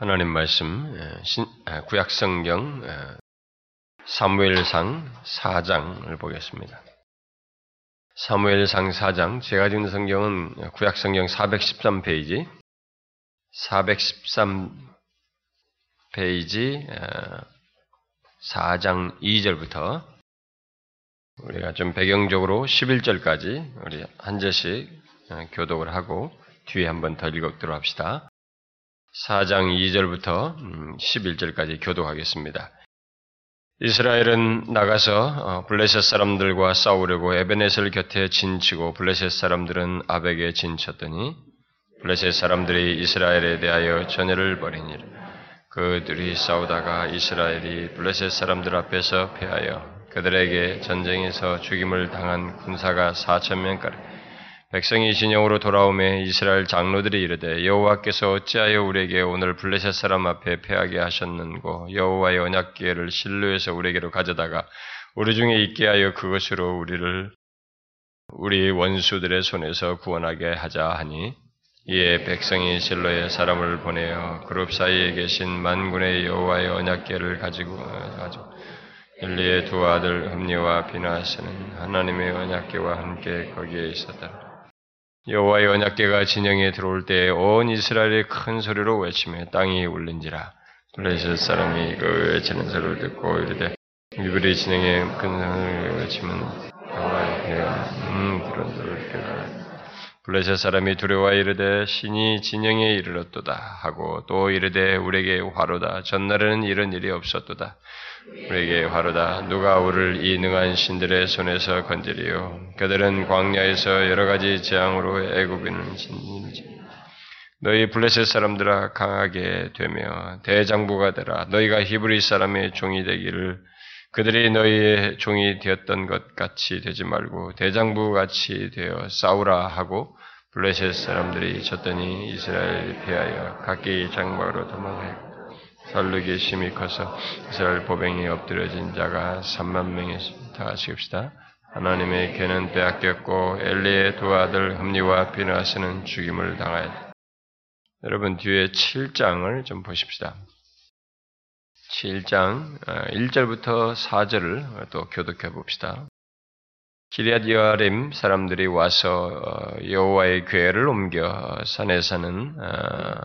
하나님 말씀 구약 성경 사무엘상 4장을 보겠습니다. 사무엘상 4장 제가 지은 성경은 구약 성경 413페이지 413페이지 4장 2절부터 우리가 좀 배경적으로 11절까지 우리 한 절씩 교독을 하고 뒤에 한 번 더 읽도록 합시다. 4장 2절부터 11절까지 음, 교독하겠습니다. 이스라엘은 나가서 어, 블레셋 사람들과 싸우려고 에베네셀 곁에 진치고 블레셋 사람들은 아벡에 진쳤더니 블레셋 사람들이 이스라엘에 대하여 전열을 벌이니라. 그들이 싸우다가 이스라엘이 블레셋 사람들 앞에서 패하여 그들에게 전쟁에서 죽임을 당한 군사가 4천 명가량 백성이 진영으로 돌아오매 이스라엘 장로들이 이르되 여호와께서 어찌하여 우리에게 오늘 블레셋 사람 앞에 패하게 하셨는고 여호와의 언약궤를 실로에서 우리에게로 가져다가 우리 중에 있게 하여 그것으로 우리를 우리 원수들의 손에서 구원하게 하자 하니 이에 백성이 실로에 사람을 보내어 그룹 사이에 계신 만군의 여호와의 언약궤를 가지고 가지고 엘리의 두 아들 흠리와 비나스는 하나님의 언약궤와 함께 거기에 있었다. 여호와의 언약궤가 진영에 들어올 때온 이스라엘이 큰 소리로 외치며 땅이 울린지라. 블레셋 사람이 그 외치는 소리를 듣고 이르되 이들이 진영에 큰 소리를 외치면 여호와의 궤가 음 그런 소리를 듣라 블레셋 사람이 두려워 이르되 신이 진영에 이르렀도다 하고 또 이르되 우리에게 화로다. 전날에는 이런 일이 없었도다. 우리에게 화로다. 누가 우리를 이 능한 신들의 손에서 건지리요? 그들은 광야에서 여러 가지 재앙으로 애굽인을 진지. 너희 블레셋 사람들아 강하게 되며 대장부가 되라. 너희가 히브리 사람의 종이 되기를 그들이 너희의 종이 되었던 것 같이 되지 말고 대장부 같이 되어 싸우라 하고 블레셋 사람들이 졌더니 이스라엘이 피하여 각기 장막으로 도망하였고 살르기 심이 커서 이스라엘 보병이 엎드려진 자가 3만 명이었습니다. 같이 읍시다. 하나님의 개는 빼앗겼고 엘리의 두 아들 흠리와 비나스는 죽임을 당하였다. 여러분 뒤에 7장을 좀 보십시다. 7장 1절부터 어, 4절을 또 교독해 봅시다. 기리앗 여아림 사람들이 와서 어, 여호와의 궤를 옮겨 산에 사는 어,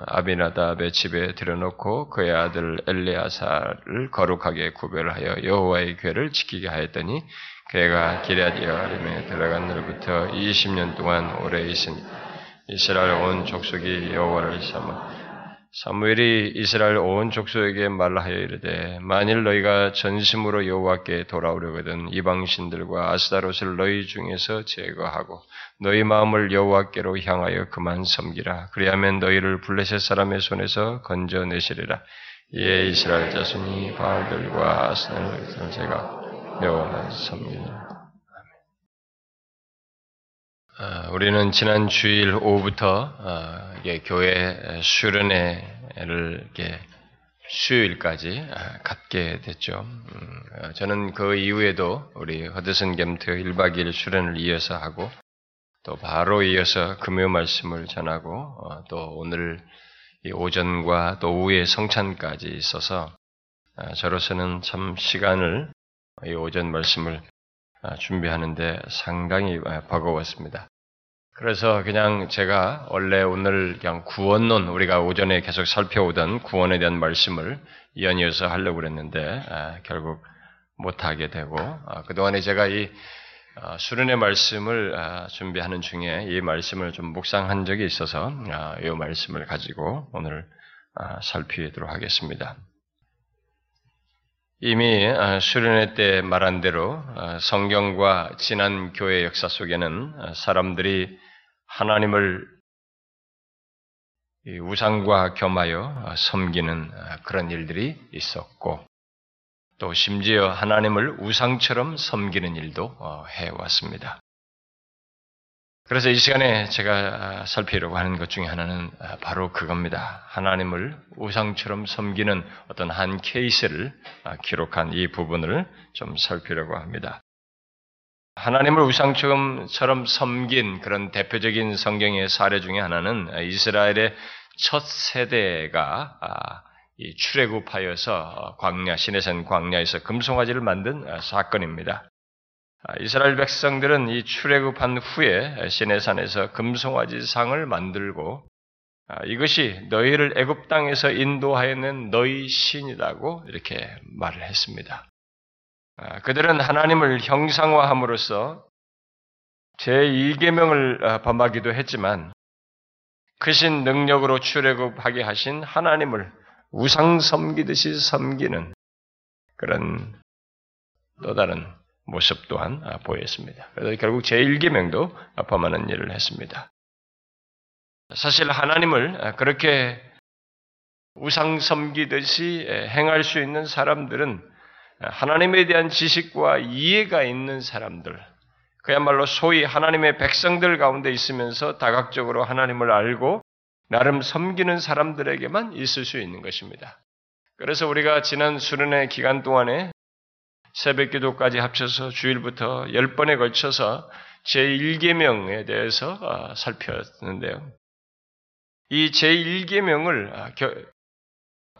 아비나답의 집에 들여놓고 그의 아들 엘리아사를 거룩하게 구별하여 여호와의 궤를 지키게 하였더니 그가 기리앗 여아림에 들어간 날부터 20년 동안 오래 있으니 이스라엘 온 족속이 여호와를 삼아 사무엘이 이스라엘 온 족속에게 말하여 이르되 만일 너희가 전심으로 여호와께 돌아오려거든 이방 신들과 아스다롯을 너희 중에서 제거하고 너희 마음을 여호와께로 향하여 그만 섬기라. 그리하면 너희를 블레셋 사람의 손에서 건져내시리라. 이에 이스라엘 자손이 바알들과 아스다롯을 제가 여호와를 섬기리라 어, 우리는 지난 주일 오후부터 어, 교회 수련회를 수요일까지 아, 갖게 됐죠. 음, 어, 저는 그 이후에도 우리 허드슨 gem트 1박 2일 수련을 이어서 하고 또 바로 이어서 금요 말씀을 전하고 또 오늘 오전과 또 오후에 성찬까지 있어서 아, 저로서는 참 시간을 이 오전 말씀을 아, 준비하는데 상당히 아, 버거웠습니다. 그래서 그냥 제가 원래 오늘 그냥 구원론 우리가 오전에 계속 살펴오던 구원에 대한 말씀을 연이어서 하려고 그랬는데 아, 결국 못하게 되고 그동안에 제가 이 수련의 말씀을 준비하는 중에 이 말씀을 좀 묵상한 적이 있어서 이 말씀을 가지고 오늘 살피도록 하겠습니다. 이미 어, 수련회 때 말한 대로 어, 성경과 지난 교회 역사 속에는 어, 사람들이 하나님을 우상과 겸하여 섬기는 그런 일들이 있었고 또 심지어 하나님을 우상처럼 섬기는 일도 해왔습니다. 그래서 이 시간에 제가 살피려고 하는 것 중에 하나는 바로 그겁니다. 하나님을 우상처럼 섬기는 어떤 한 케이스를 기록한 이 부분을 좀 살피려고 합니다. 하나님을 우상처럼 섬긴 그런 대표적인 성경의 사례 중에 하나는 이스라엘의 첫 세대가 이 출애굽하여서 광야 시내산 광야에서 금송아지를 만든 사건입니다. 이스라엘 백성들은 이 출애굽한 후에 시내산에서 금송아지 상을 만들고 이것이 너희를 애굽 땅에서 인도하여낸 너희 신이라고 이렇게 말을 했습니다. 그들은 하나님을 형상화함으로써 제2계명을 범하기도 했지만 크신 능력으로 출애굽하게 하신 하나님을 우상 섬기듯이 섬기는 그런 또 다른 모습 또한 보였습니다. 그래서 결국 제1계명도 범하는 일을 했습니다. 사실 하나님을 그렇게 우상 섬기듯이 행할 수 있는 사람들은 하나님에 대한 지식과 이해가 있는 사람들, 그야말로 소위 하나님의 백성들 가운데 있으면서 다각적으로 하나님을 알고 나름 섬기는 사람들에게만 있을 수 있는 것입니다. 그래서 우리가 지난 수련회 기간 동안에 새벽 기도까지 합쳐서 주일부터 10번에 걸쳐서 제1계명에 대해서 아, 살폈는데요. 이 제1계명을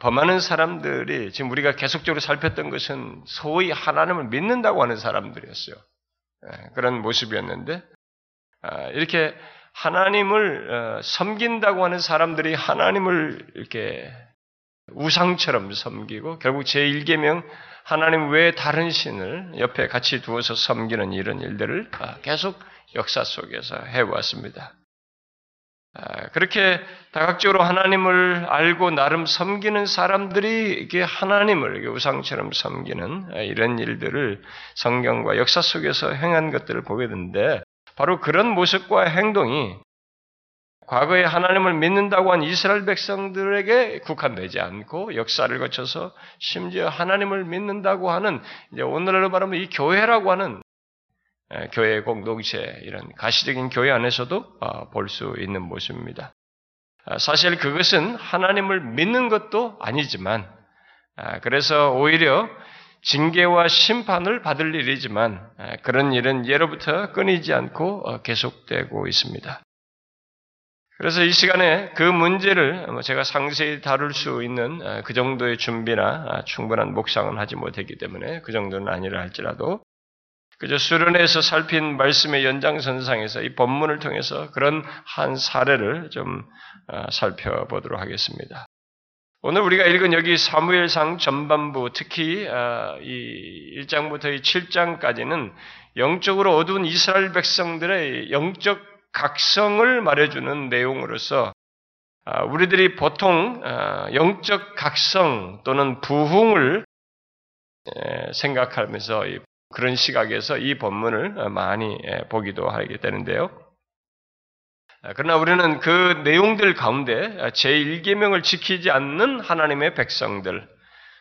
범하는 사람들이 지금 우리가 계속적으로 살폈던 것은 소위 하나님을 믿는다고 하는 사람들이었어요. 예, 그런 모습이었는데 아, 이렇게 하나님을 어, 섬긴다고 하는 사람들이 하나님을 이렇게 우상처럼 섬기고 결국 제1계명 하나님 외에 다른 신을 옆에 같이 두어서 섬기는 이런 일들을 아, 계속 역사 속에서 해왔습니다. 아, 그렇게 다각적으로 하나님을 알고 나름 섬기는 사람들이 이게 하나님을 우상처럼 섬기는 이런 일들을 성경과 역사 속에서 행한 것들을 보게 되는데 바로 그런 모습과 행동이 과거에 하나님을 믿는다고 한 이스라엘 백성들에게 국한되지 않고 역사를 거쳐서 심지어 하나님을 믿는다고 하는 이제 오늘날로 말하면 이 교회라고 하는 교회 공동체 이런 가시적인 교회 안에서도 어, 볼수 있는 모습입니다. 아, 사실 그것은 하나님을 믿는 것도 아니지만 아, 그래서 오히려 징계와 심판을 받을 일이지만 아, 그런 일은 예로부터 끊이지 않고 어, 계속되고 있습니다. 그래서 이 시간에 그 문제를 뭐 제가 상세히 다룰 수 있는 그 정도의 준비나 충분한 묵상은 하지 못했기 때문에 그 정도는 아니라 할지라도 그저 수련회에서 살핀 말씀의 연장선상에서 이 본문을 통해서 그런 한 사례를 좀 어, 살펴보도록 하겠습니다. 오늘 우리가 읽은 여기 사무엘상 전반부, 특히 어, 이 1장부터 이 7장까지는 영적으로 어두운 이스라엘 백성들의 영적 각성을 말해주는 내용으로서 어, 우리들이 보통 영적 각성 또는 부흥을 생각하면서 그런 시각에서 이 본문을 많이 예, 보기도 하게 되는데요. 아, 그러나 우리는 그 내용들 가운데 제1계명을 지키지 않는 하나님의 백성들,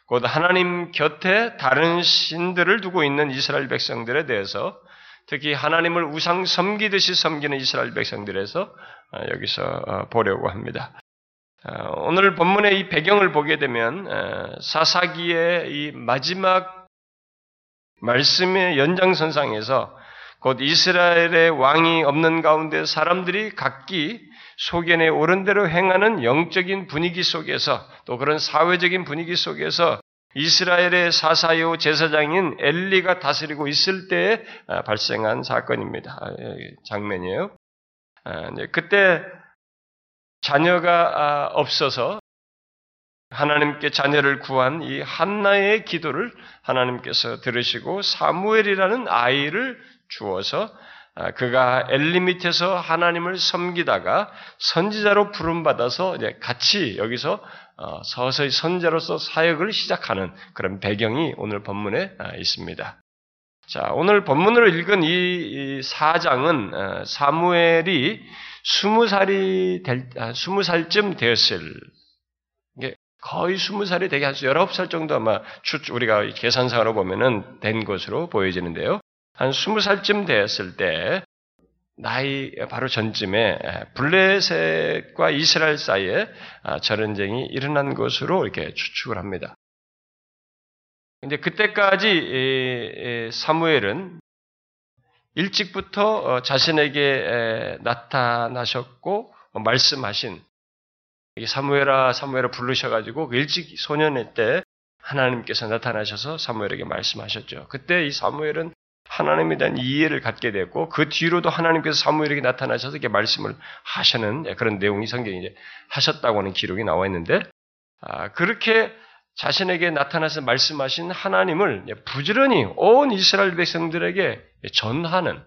곧 하나님 곁에 다른 신들을 두고 있는 이스라엘 백성들에 대해서 특히 하나님을 우상 섬기듯이 섬기는 이스라엘 백성들에서 아, 여기서 어, 보려고 합니다. 아, 오늘 본문의 이 배경을 보게 되면 사사기의 이 마지막 말씀의 연장선상에서 곧 이스라엘의 왕이 없는 가운데 사람들이 각기 소견에 옳은 대로 행하는 영적인 분위기 속에서 또 그런 사회적인 분위기 속에서 이스라엘의 사사요 제사장인 엘리가 다스리고 있을 때 아, 발생한 사건입니다. 아, 장면이에요. 아, 그때 자녀가 없어서 하나님께 자녀를 구한 이 한나의 기도를 하나님께서 들으시고 사무엘이라는 아이를 주어서 아, 그가 엘리 밑에서 하나님을 섬기다가 선지자로 부름받아서 이제 같이 여기서 어, 서서히 선자로서 사역을 시작하는 그런 배경이 오늘 본문에 아, 있습니다. 자, 오늘 본문으로 읽은 이 사장은 어, 사무엘이 스무 살이 될, 스무 살쯤 되었을 거의 스무 살이 되게 한 열아홉 살 정도 아마 우리가 계산상으로 보면은 된 것으로 보여지는데요. 한 스무 살쯤 됐을 때 나이 바로 전쯤에 블레셋과 이스라엘 사이에 아, 전쟁이 일어난 것으로 이렇게 추측을 합니다. 근데 그때까지 사무엘은 일찍부터 어, 자신에게 나타나셨고 말씀하신 사무엘아 사무엘아 부르셔가지고 그 일찍 소년의 때 하나님께서 나타나셔서 사무엘에게 말씀하셨죠. 그때 이 사무엘은 하나님에 대한 이해를 갖게 됐고 그 뒤로도 하나님께서 사무엘에게 나타나셔서 이렇게 말씀을 하시는 그런 내용이 성경에 이제 하셨다고 하는 기록이 나와 있는데 아, 그렇게 자신에게 나타나서 말씀하신 하나님을 부지런히 온 이스라엘 백성들에게 전하는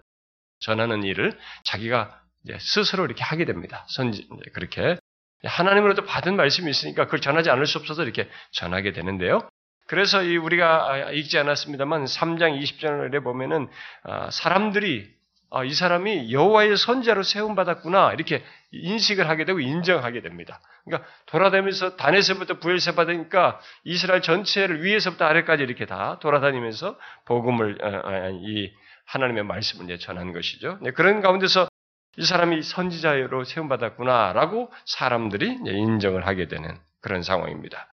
전하는 일을 자기가 스스로 이렇게 하게 됩니다. 선지 그렇게 하나님으로부터 받은 말씀이 있으니까 그걸 전하지 않을 수 없어서 이렇게 전하게 되는데요. 그래서 이 우리가 읽지 않았습니다만 3장 20절에 보면은 아, 사람들이 아, 이 사람이 여호와의 선자로 세움 받았구나 이렇게 인식을 하게 되고 인정하게 됩니다. 그러니까 돌아다니면서 단에서부터 부엘세 받으니까 이스라엘 전체를 위에서부터 아래까지 이렇게 다 돌아다니면서 복음을 어, 이 하나님의 말씀을 전한 것이죠. 그런 가운데서 이 사람이 선지자로 세움받았구나라고 사람들이 인정을 하게 되는 그런 상황입니다.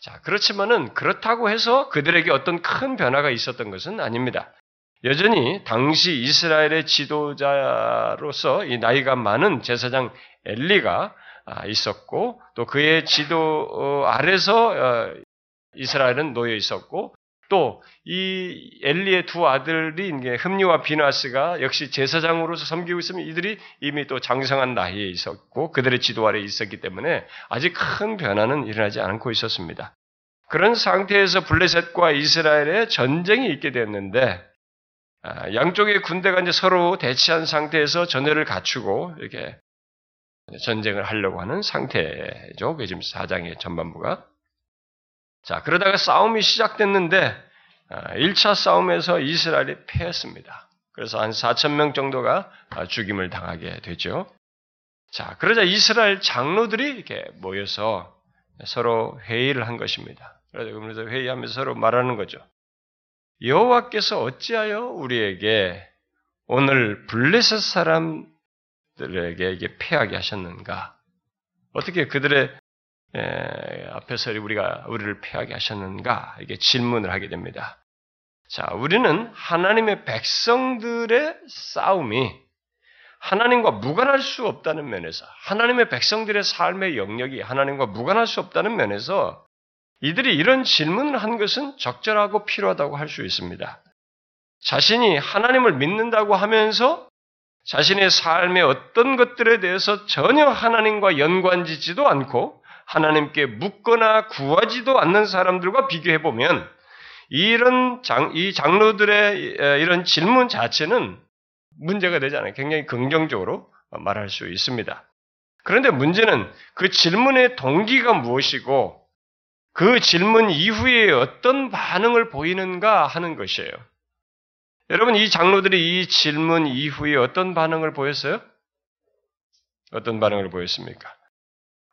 자, 그렇지만은 그렇다고 해서 그들에게 어떤 큰 변화가 있었던 것은 아닙니다. 여전히 당시 이스라엘의 지도자로서 이 나이가 많은 제사장 엘리가 아, 있었고 또 그의 지도 어, 아래서 어, 이스라엘은 놓여 있었고 또 이 엘리의 두 아들이 흠리와 비나스가 역시 제사장으로서 섬기고 있으면 이들이 이미 또 장성한 나이에 있었고 그들의 지도 아래 있었기 때문에 아직 큰 변화는 일어나지 않고 있었습니다. 그런 상태에서 블레셋과 이스라엘의 전쟁이 있게 되었는데 아, 양쪽의 군대가 이제 서로 대치한 상태에서 전열을 갖추고 이렇게 전쟁을 하려고 하는 상태죠. 그 지금 사장의 전반부가. 자, 그러다가 싸움이 시작됐는데 1차 아, 싸움에서 이스라엘이 패했습니다. 그래서 한 4천 명 정도가 아, 죽임을 당하게 되죠. 자, 그러자 이스라엘 장로들이 이렇게 모여서 서로 회의를 한 것입니다. 그래서 회의하면서 서로 말하는 거죠. 여호와께서 어찌하여 우리에게 오늘 블레셋 사람들에게 이게 패하게 하셨는가? 어떻게 그들의 에, 앞에서 우리가 우리를 패하게 하셨는가? 이게 질문을 하게 됩니다. 자, 우리는 하나님의 백성들의 싸움이 하나님과 무관할 수 없다는 면에서 하나님의 백성들의 삶의 영역이 하나님과 무관할 수 없다는 면에서 이들이 이런 질문을 한 것은 적절하고 필요하다고 할 수 있습니다. 자신이 하나님을 믿는다고 하면서 자신의 삶의 어떤 것들에 대해서 전혀 하나님과 연관짓지도 않고 하나님께 묻거나 구하지도 않는 사람들과 비교해 보면 이런 장, 이 장로들의 이런 질문 자체는 문제가 되지 않아요. 굉장히 긍정적으로 말할 수 있습니다. 그런데 문제는 그 질문의 동기가 무엇이고 그 질문 이후에 어떤 반응을 보이는가 하는 것이에요. 여러분, 이 장로들이 이 질문 이후에 어떤 반응을 보였어요? 어떤 반응을 보였습니까?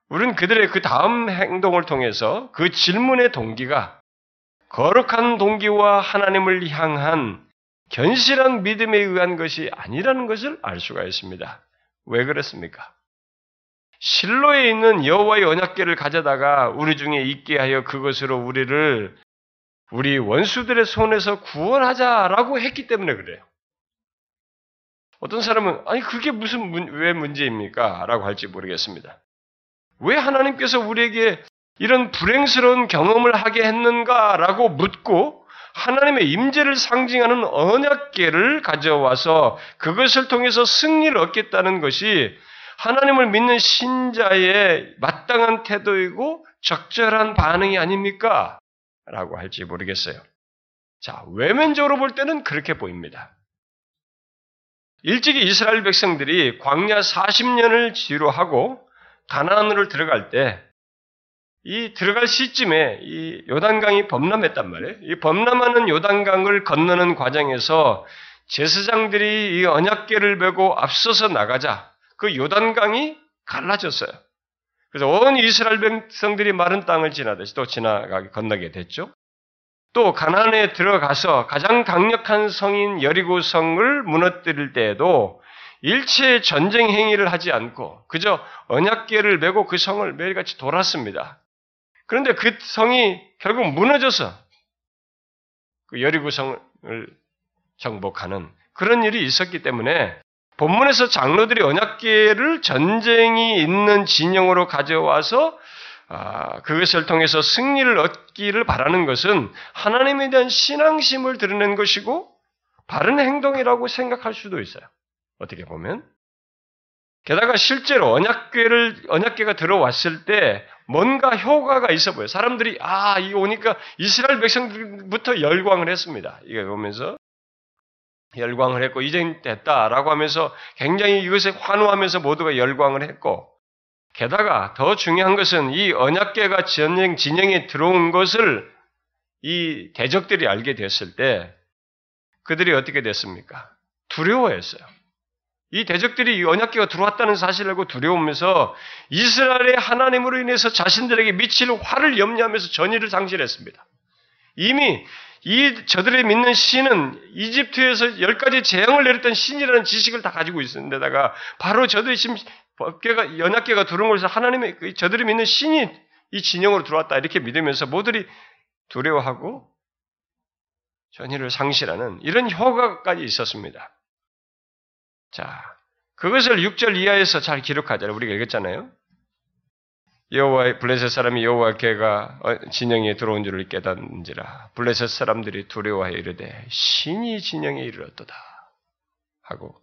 우리는 그들의 그 다음 행동을 통해서 그 질문의 동기가 거룩한 동기와 하나님을 향한 견실한 믿음에 의한 것이 아니라는 것을 알 수가 있습니다. 왜 그랬습니까? 실로에 있는 여호와의 언약궤를 가져다가 우리 중에 있게 하여 그것으로 우리를 우리 원수들의 손에서 구원하자라고 했기 때문에 그래요. 어떤 사람은 아니 그게 무슨 문, 왜 문제입니까? 라고 할지 모르겠습니다. 왜 하나님께서 우리에게 이런 불행스러운 경험을 하게 했는가라고 묻고 하나님의 임재를 상징하는 언약계를 가져와서 그것을 통해서 승리를 얻겠다는 것이 하나님을 믿는 신자의 마땅한 태도이고 적절한 반응이 아닙니까? 라고 할지 모르겠어요. 자, 외면적으로 볼 때는 그렇게 보입니다. 일찍이 이스라엘 백성들이 광야 40년을 지루하고 가나안으로 들어갈 때 이 들어갈 시점에 이 요단강이 범람했단 말이에요. 이 범람하는 요단강을 건너는 과정에서 제사장들이 이 언약궤를 메고 앞서서 나가자 그 요단강이 갈라졌어요. 그래서 온 이스라엘 백성들이 마른 땅을 지나듯이 또 지나가게 건너게 됐죠. 또 가나안에 들어가서 가장 강력한 성인 여리고 성을 무너뜨릴 때에도 일체의 전쟁 행위를 하지 않고 그저 언약궤를 메고 그 성을 매일같이 돌았습니다. 그런데 그 성이 결국 무너져서 그 여리고 성을 정복하는 그런 일이 있었기 때문에 본문에서 장로들이 언약계를 전쟁이 있는 진영으로 가져와서 아, 그것을 통해서 승리를 얻기를 바라는 것은 하나님에 대한 신앙심을 드러낸 것이고 바른 행동이라고 생각할 수도 있어요. 어떻게 보면 게다가 실제로 언약궤를 언약궤가 들어왔을 때 뭔가 효과가 있어 보여요. 사람들이 아 이거 오니까 이스라엘 백성들부터 열광을 했습니다. 이거 보면서 열광을 했고 이제 됐다라고 하면서 굉장히 이것에 환호하면서 모두가 열광을 했고 게다가 더 중요한 것은 이 언약궤가 전쟁 진영에 들어온 것을 이 대적들이 알게 됐을 때 그들이 어떻게 됐습니까? 두려워했어요. 이 대적들이 이 언약궤가 들어왔다는 사실을 알고 두려우면서 이스라엘의 하나님으로 인해서 자신들에게 미칠 화를 염려하면서 전의를 상실했습니다. 이미 이 저들의 믿는 신은 이집트에서 열 가지 재앙을 내렸던 신이라는 지식을 다 가지고 있었는데다가 바로 저들이 지금 법계가 연약계가 들어온 것에서 하나님의 그 저들이 믿는 신이 이 진영으로 들어왔다 이렇게 믿으면서 모두들이 두려워하고 전의를 상실하는 이런 효과까지 있었습니다. 자, 그것을 6절 이하에서 잘 기록하자를 우리가 읽었잖아요. 여호와의 블레셋 사람이 여호와 개가 어, 진영에 들어온 줄을 깨닫는지라. 블레셋 사람들이 두려워하여 이르되 신이 진영에 이르렀도다. 하고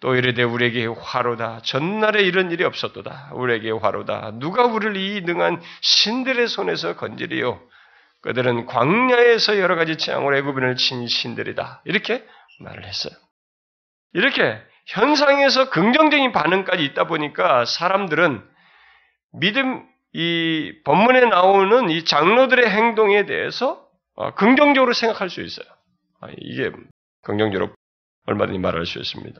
또 이르되 우리에게 화로다. 전날에 이런 일이 없었도다. 우리에게 화로다. 누가 우리를 이 능한 신들의 손에서 건지리요? 그들은 광야에서 여러 가지 재앙으로 애굽인을 친 신들이다. 이렇게 말을 했어요. 이렇게 현상에서 긍정적인 반응까지 있다 보니까 사람들은 믿음, 이 본문에 나오는 이 장로들의 행동에 대해서 어, 긍정적으로 생각할 수 있어요. 아, 이게 긍정적으로 얼마든지 말할 수 있습니다.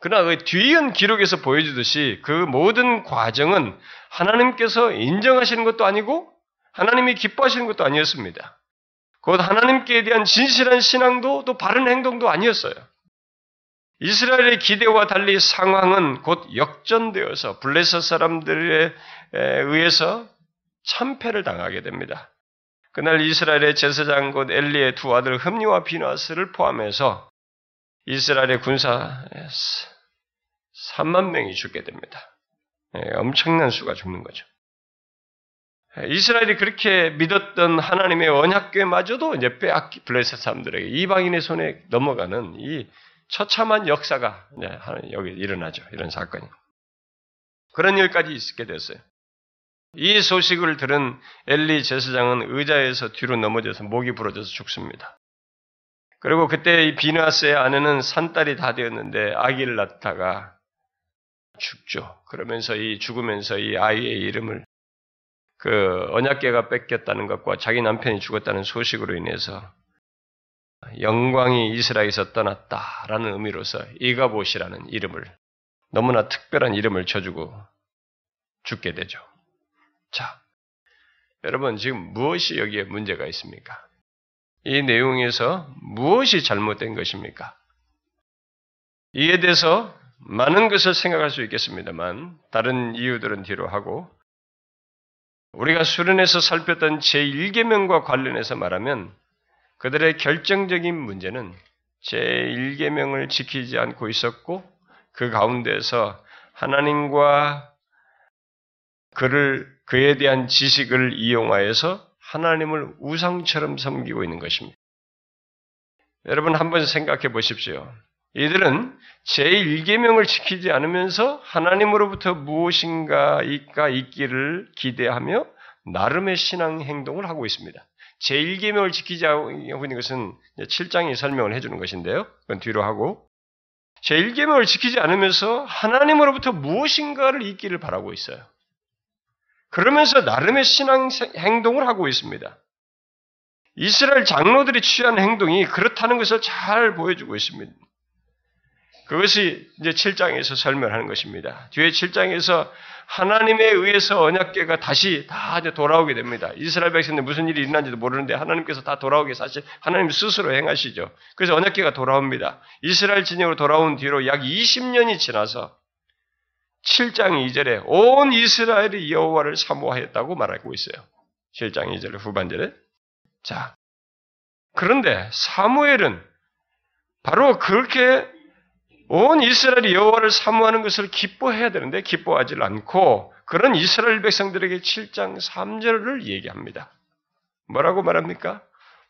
그러나 그 뒤이은 기록에서 보여주듯이 그 모든 과정은 하나님께서 인정하시는 것도 아니고 하나님이 기뻐하시는 것도 아니었습니다. 곧 하나님께 대한 진실한 신앙도 또 바른 행동도 아니었어요. 이스라엘의 기대와 달리 상황은 곧 역전되어서 블레셋 사람들에 의해서 참패를 당하게 됩니다. 그날 이스라엘의 제사장 곧 엘리의 두 아들 흠리와 비나스를 포함해서 이스라엘의 군사 3만 명이 죽게 됩니다. 예, 엄청난 수가 죽는 거죠. 이스라엘이 그렇게 믿었던 하나님의 언약궤마저도 이제 빼앗기 블레셋 사람들에게 이방인의 손에 넘어가는 이 처참한 역사가 여기 일어나죠. 이런 사건이. 그런 일까지 있게 됐어요. 이 소식을 들은 엘리 제사장은 의자에서 뒤로 넘어져서 목이 부러져서 죽습니다. 그리고 그때 이 비나스의 아내는 산딸이 다 되었는데 아기를 낳다가 죽죠. 그러면서 이 죽으면서 이 아이의 이름을 그 언약계가 뺏겼다는 것과 자기 남편이 죽었다는 소식으로 인해서 영광이 이스라엘에서 떠났다라는 의미로서 이가봇이라는 이름을 너무나 특별한 이름을 쳐주고 죽게 되죠. 자, 여러분 지금 무엇이 여기에 문제가 있습니까? 이 내용에서 무엇이 잘못된 것입니까? 이에 대해서 많은 것을 생각할 수 있겠습니다만 다른 이유들은 뒤로 하고 우리가 수련에서 살폈던 제1계명과 관련해서 말하면 그들의 결정적인 문제는 제1계명을 지키지 않고 있었고 그 가운데서 하나님과 그를 그에 대한 지식을 이용하여서 하나님을 우상처럼 섬기고 있는 것입니다. 여러분 한번 생각해 보십시오. 이들은 제1계명을 지키지 않으면서 하나님으로부터 무엇인가 있기를 기대하며 나름의 신앙 행동을 하고 있습니다. 제1계명을 지키지 하고 있는 것은 7장이 설명을 해주는 것인데요. 그건 뒤로 하고 제1계명을 지키지 않으면서 하나님으로부터 무엇인가를 잊기를 바라고 있어요. 그러면서 나름의 신앙 행동을 하고 있습니다. 이스라엘 장로들이 취한 행동이 그렇다는 것을 잘 보여주고 있습니다. 그것이 이제 7장에서 설명하는 것입니다. 뒤에 7장에서 하나님에 의해서 언약계가 다시 다 이제 돌아오게 됩니다. 이스라엘 백성들 무슨 일이 일어난지도 모르는데 하나님께서 다 돌아오게 사실 하나님 스스로 행하시죠. 그래서 언약계가 돌아옵니다. 이스라엘 진영으로 돌아온 뒤로 약 20년이 지나서 7장 2절에 온 이스라엘이 여호와를 사모하였다고 말하고 있어요. 7장 2절 후반절에. 자, 그런데 사무엘은 바로 그렇게 온 이스라엘이 여호와를 사모하는 것을 기뻐해야 되는데 기뻐하지 않고 그런 이스라엘 백성들에게 7장 3절을 얘기합니다. 뭐라고 말합니까?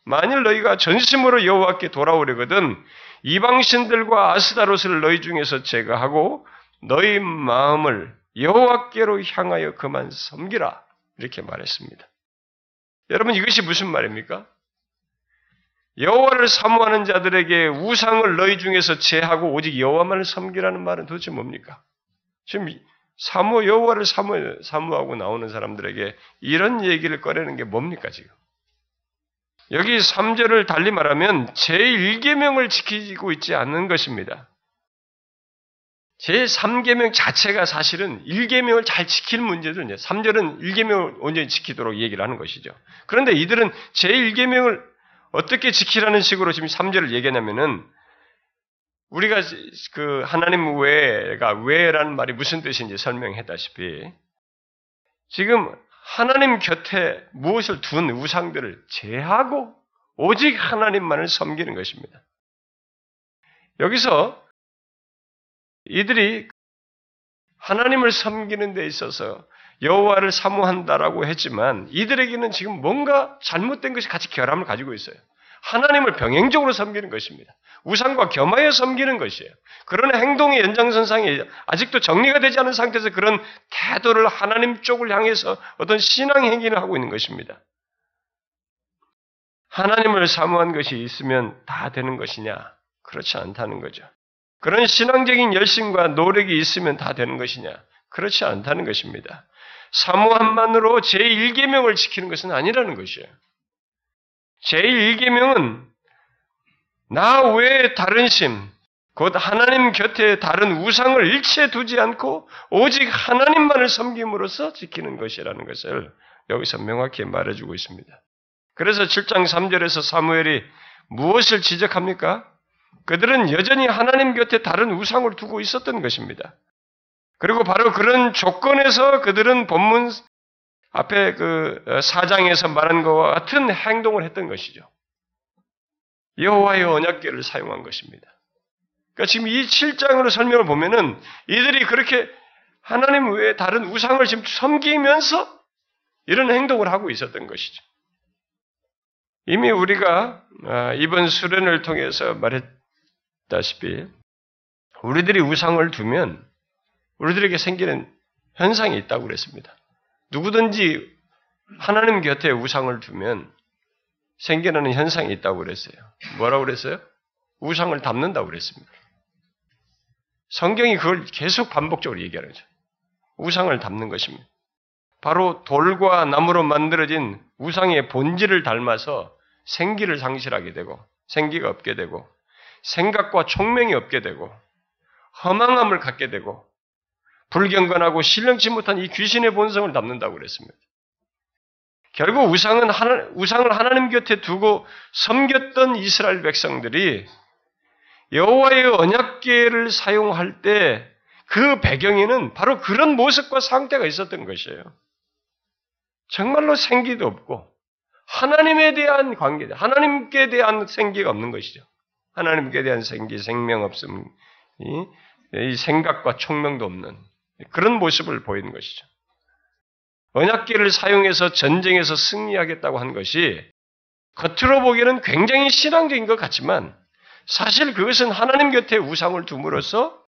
만일 너희가 전심으로 여호와께 돌아오려거든 이방 신들과 아스다롯을 너희 중에서 제거하고 너희 마음을 여호와께로 향하여 그만 섬기라 이렇게 말했습니다. 여러분 이것이 무슨 말입니까? 여호와를 사모하는 자들에게 우상을 너희 중에서 제하고 오직 여호와만을 섬기라는 말은 도대체 뭡니까? 지금 사모 여호와를 사모 사모하고 나오는 사람들에게 이런 얘기를 꺼내는 게 뭡니까 지금? 여기 3절을 달리 말하면 제1계명을 지키고 있지 않는 것입니다. 제3계명 자체가 사실은 1계명을 잘 지킬 문제들, 3절은 1계명을 온전히 지키도록 얘기를 하는 것이죠. 그런데 이들은 제1계명을 어떻게 지키라는 식으로 지금 3절을 얘기하냐면은 우리가 그 하나님 외가 외라는 말이 무슨 뜻인지 설명했다시피 지금 하나님 곁에 무엇을 둔 우상들을 제하고 오직 하나님만을 섬기는 것입니다. 여기서 이들이 하나님을 섬기는 데 있어서 여호와를 사모한다라고 했지만 이들에게는 지금 뭔가 잘못된 것이 같이 결함을 가지고 있어요. 하나님을 병행적으로 섬기는 것입니다. 우상과 겸하여 섬기는 것이에요. 그런 행동의 연장선상에 아직도 정리가 되지 않은 상태에서 그런 태도를 하나님 쪽을 향해서 어떤 신앙 행위를 하고 있는 것입니다. 하나님을 사모한 것이 있으면 다 되는 것이냐? 그렇지 않다는 거죠. 그런 신앙적인 열심과 노력이 있으면 다 되는 것이냐? 그렇지 않다는 것입니다. 사모함만으로 제1계명을 지키는 것은 아니라는 것이에요. 제1계명은 나 외에 다른 심, 곧 하나님 곁에 다른 우상을 일체 두지 않고 오직 하나님만을 섬김으로써 지키는 것이라는 것을 여기서 명확히 말해주고 있습니다. 그래서 7장 3절에서 사무엘이 무엇을 지적합니까? 그들은 여전히 하나님 곁에 다른 우상을 두고 있었던 것입니다. 그리고 바로 그런 조건에서 그들은 본문 앞에 그 어, 사장에서 말한 것과 같은 행동을 했던 것이죠. 여호와의 언약궤를 사용한 것입니다. 그러니까 지금 이 7장으로 설명을 보면은 이들이 그렇게 하나님 외에 다른 우상을 지금 섬기면서 이런 행동을 하고 있었던 것이죠. 이미 우리가 아, 이번 수련을 통해서 말했다시피 우리들이 우상을 두면 우리들에게 생기는 현상이 있다고 그랬습니다. 누구든지 하나님 곁에 우상을 두면 생겨나는 현상이 있다고 그랬어요. 뭐라고 그랬어요? 우상을 담는다고 그랬습니다. 성경이 그걸 계속 반복적으로 얘기하는 거죠. 우상을 담는 것입니다. 바로 돌과 나무로 만들어진 우상의 본질을 닮아서 생기를 상실하게 되고 생기가 없게 되고 생각과 총명이 없게 되고 허망함을 갖게 되고 불경건하고 신령치 못한 이 귀신의 본성을 담는다고 그랬습니다. 결국 우상은 하나, 우상을 하나님 곁에 두고 섬겼던 이스라엘 백성들이 여호와의 언약궤를 사용할 때 그 배경에는 바로 그런 모습과 상태가 있었던 것이에요. 정말로 생기도 없고 하나님에 대한 관계, 하나님께 대한 생기가 없는 것이죠. 하나님께 대한 생기, 생명 없음, 이, 이 생각과 총명도 없는 그런 모습을 보이는 것이죠. 언약기를 사용해서 전쟁에서 승리하겠다고 한 것이 겉으로 보기에는 굉장히 신앙적인 것 같지만 사실 그것은 하나님 곁에 우상을 둠으로써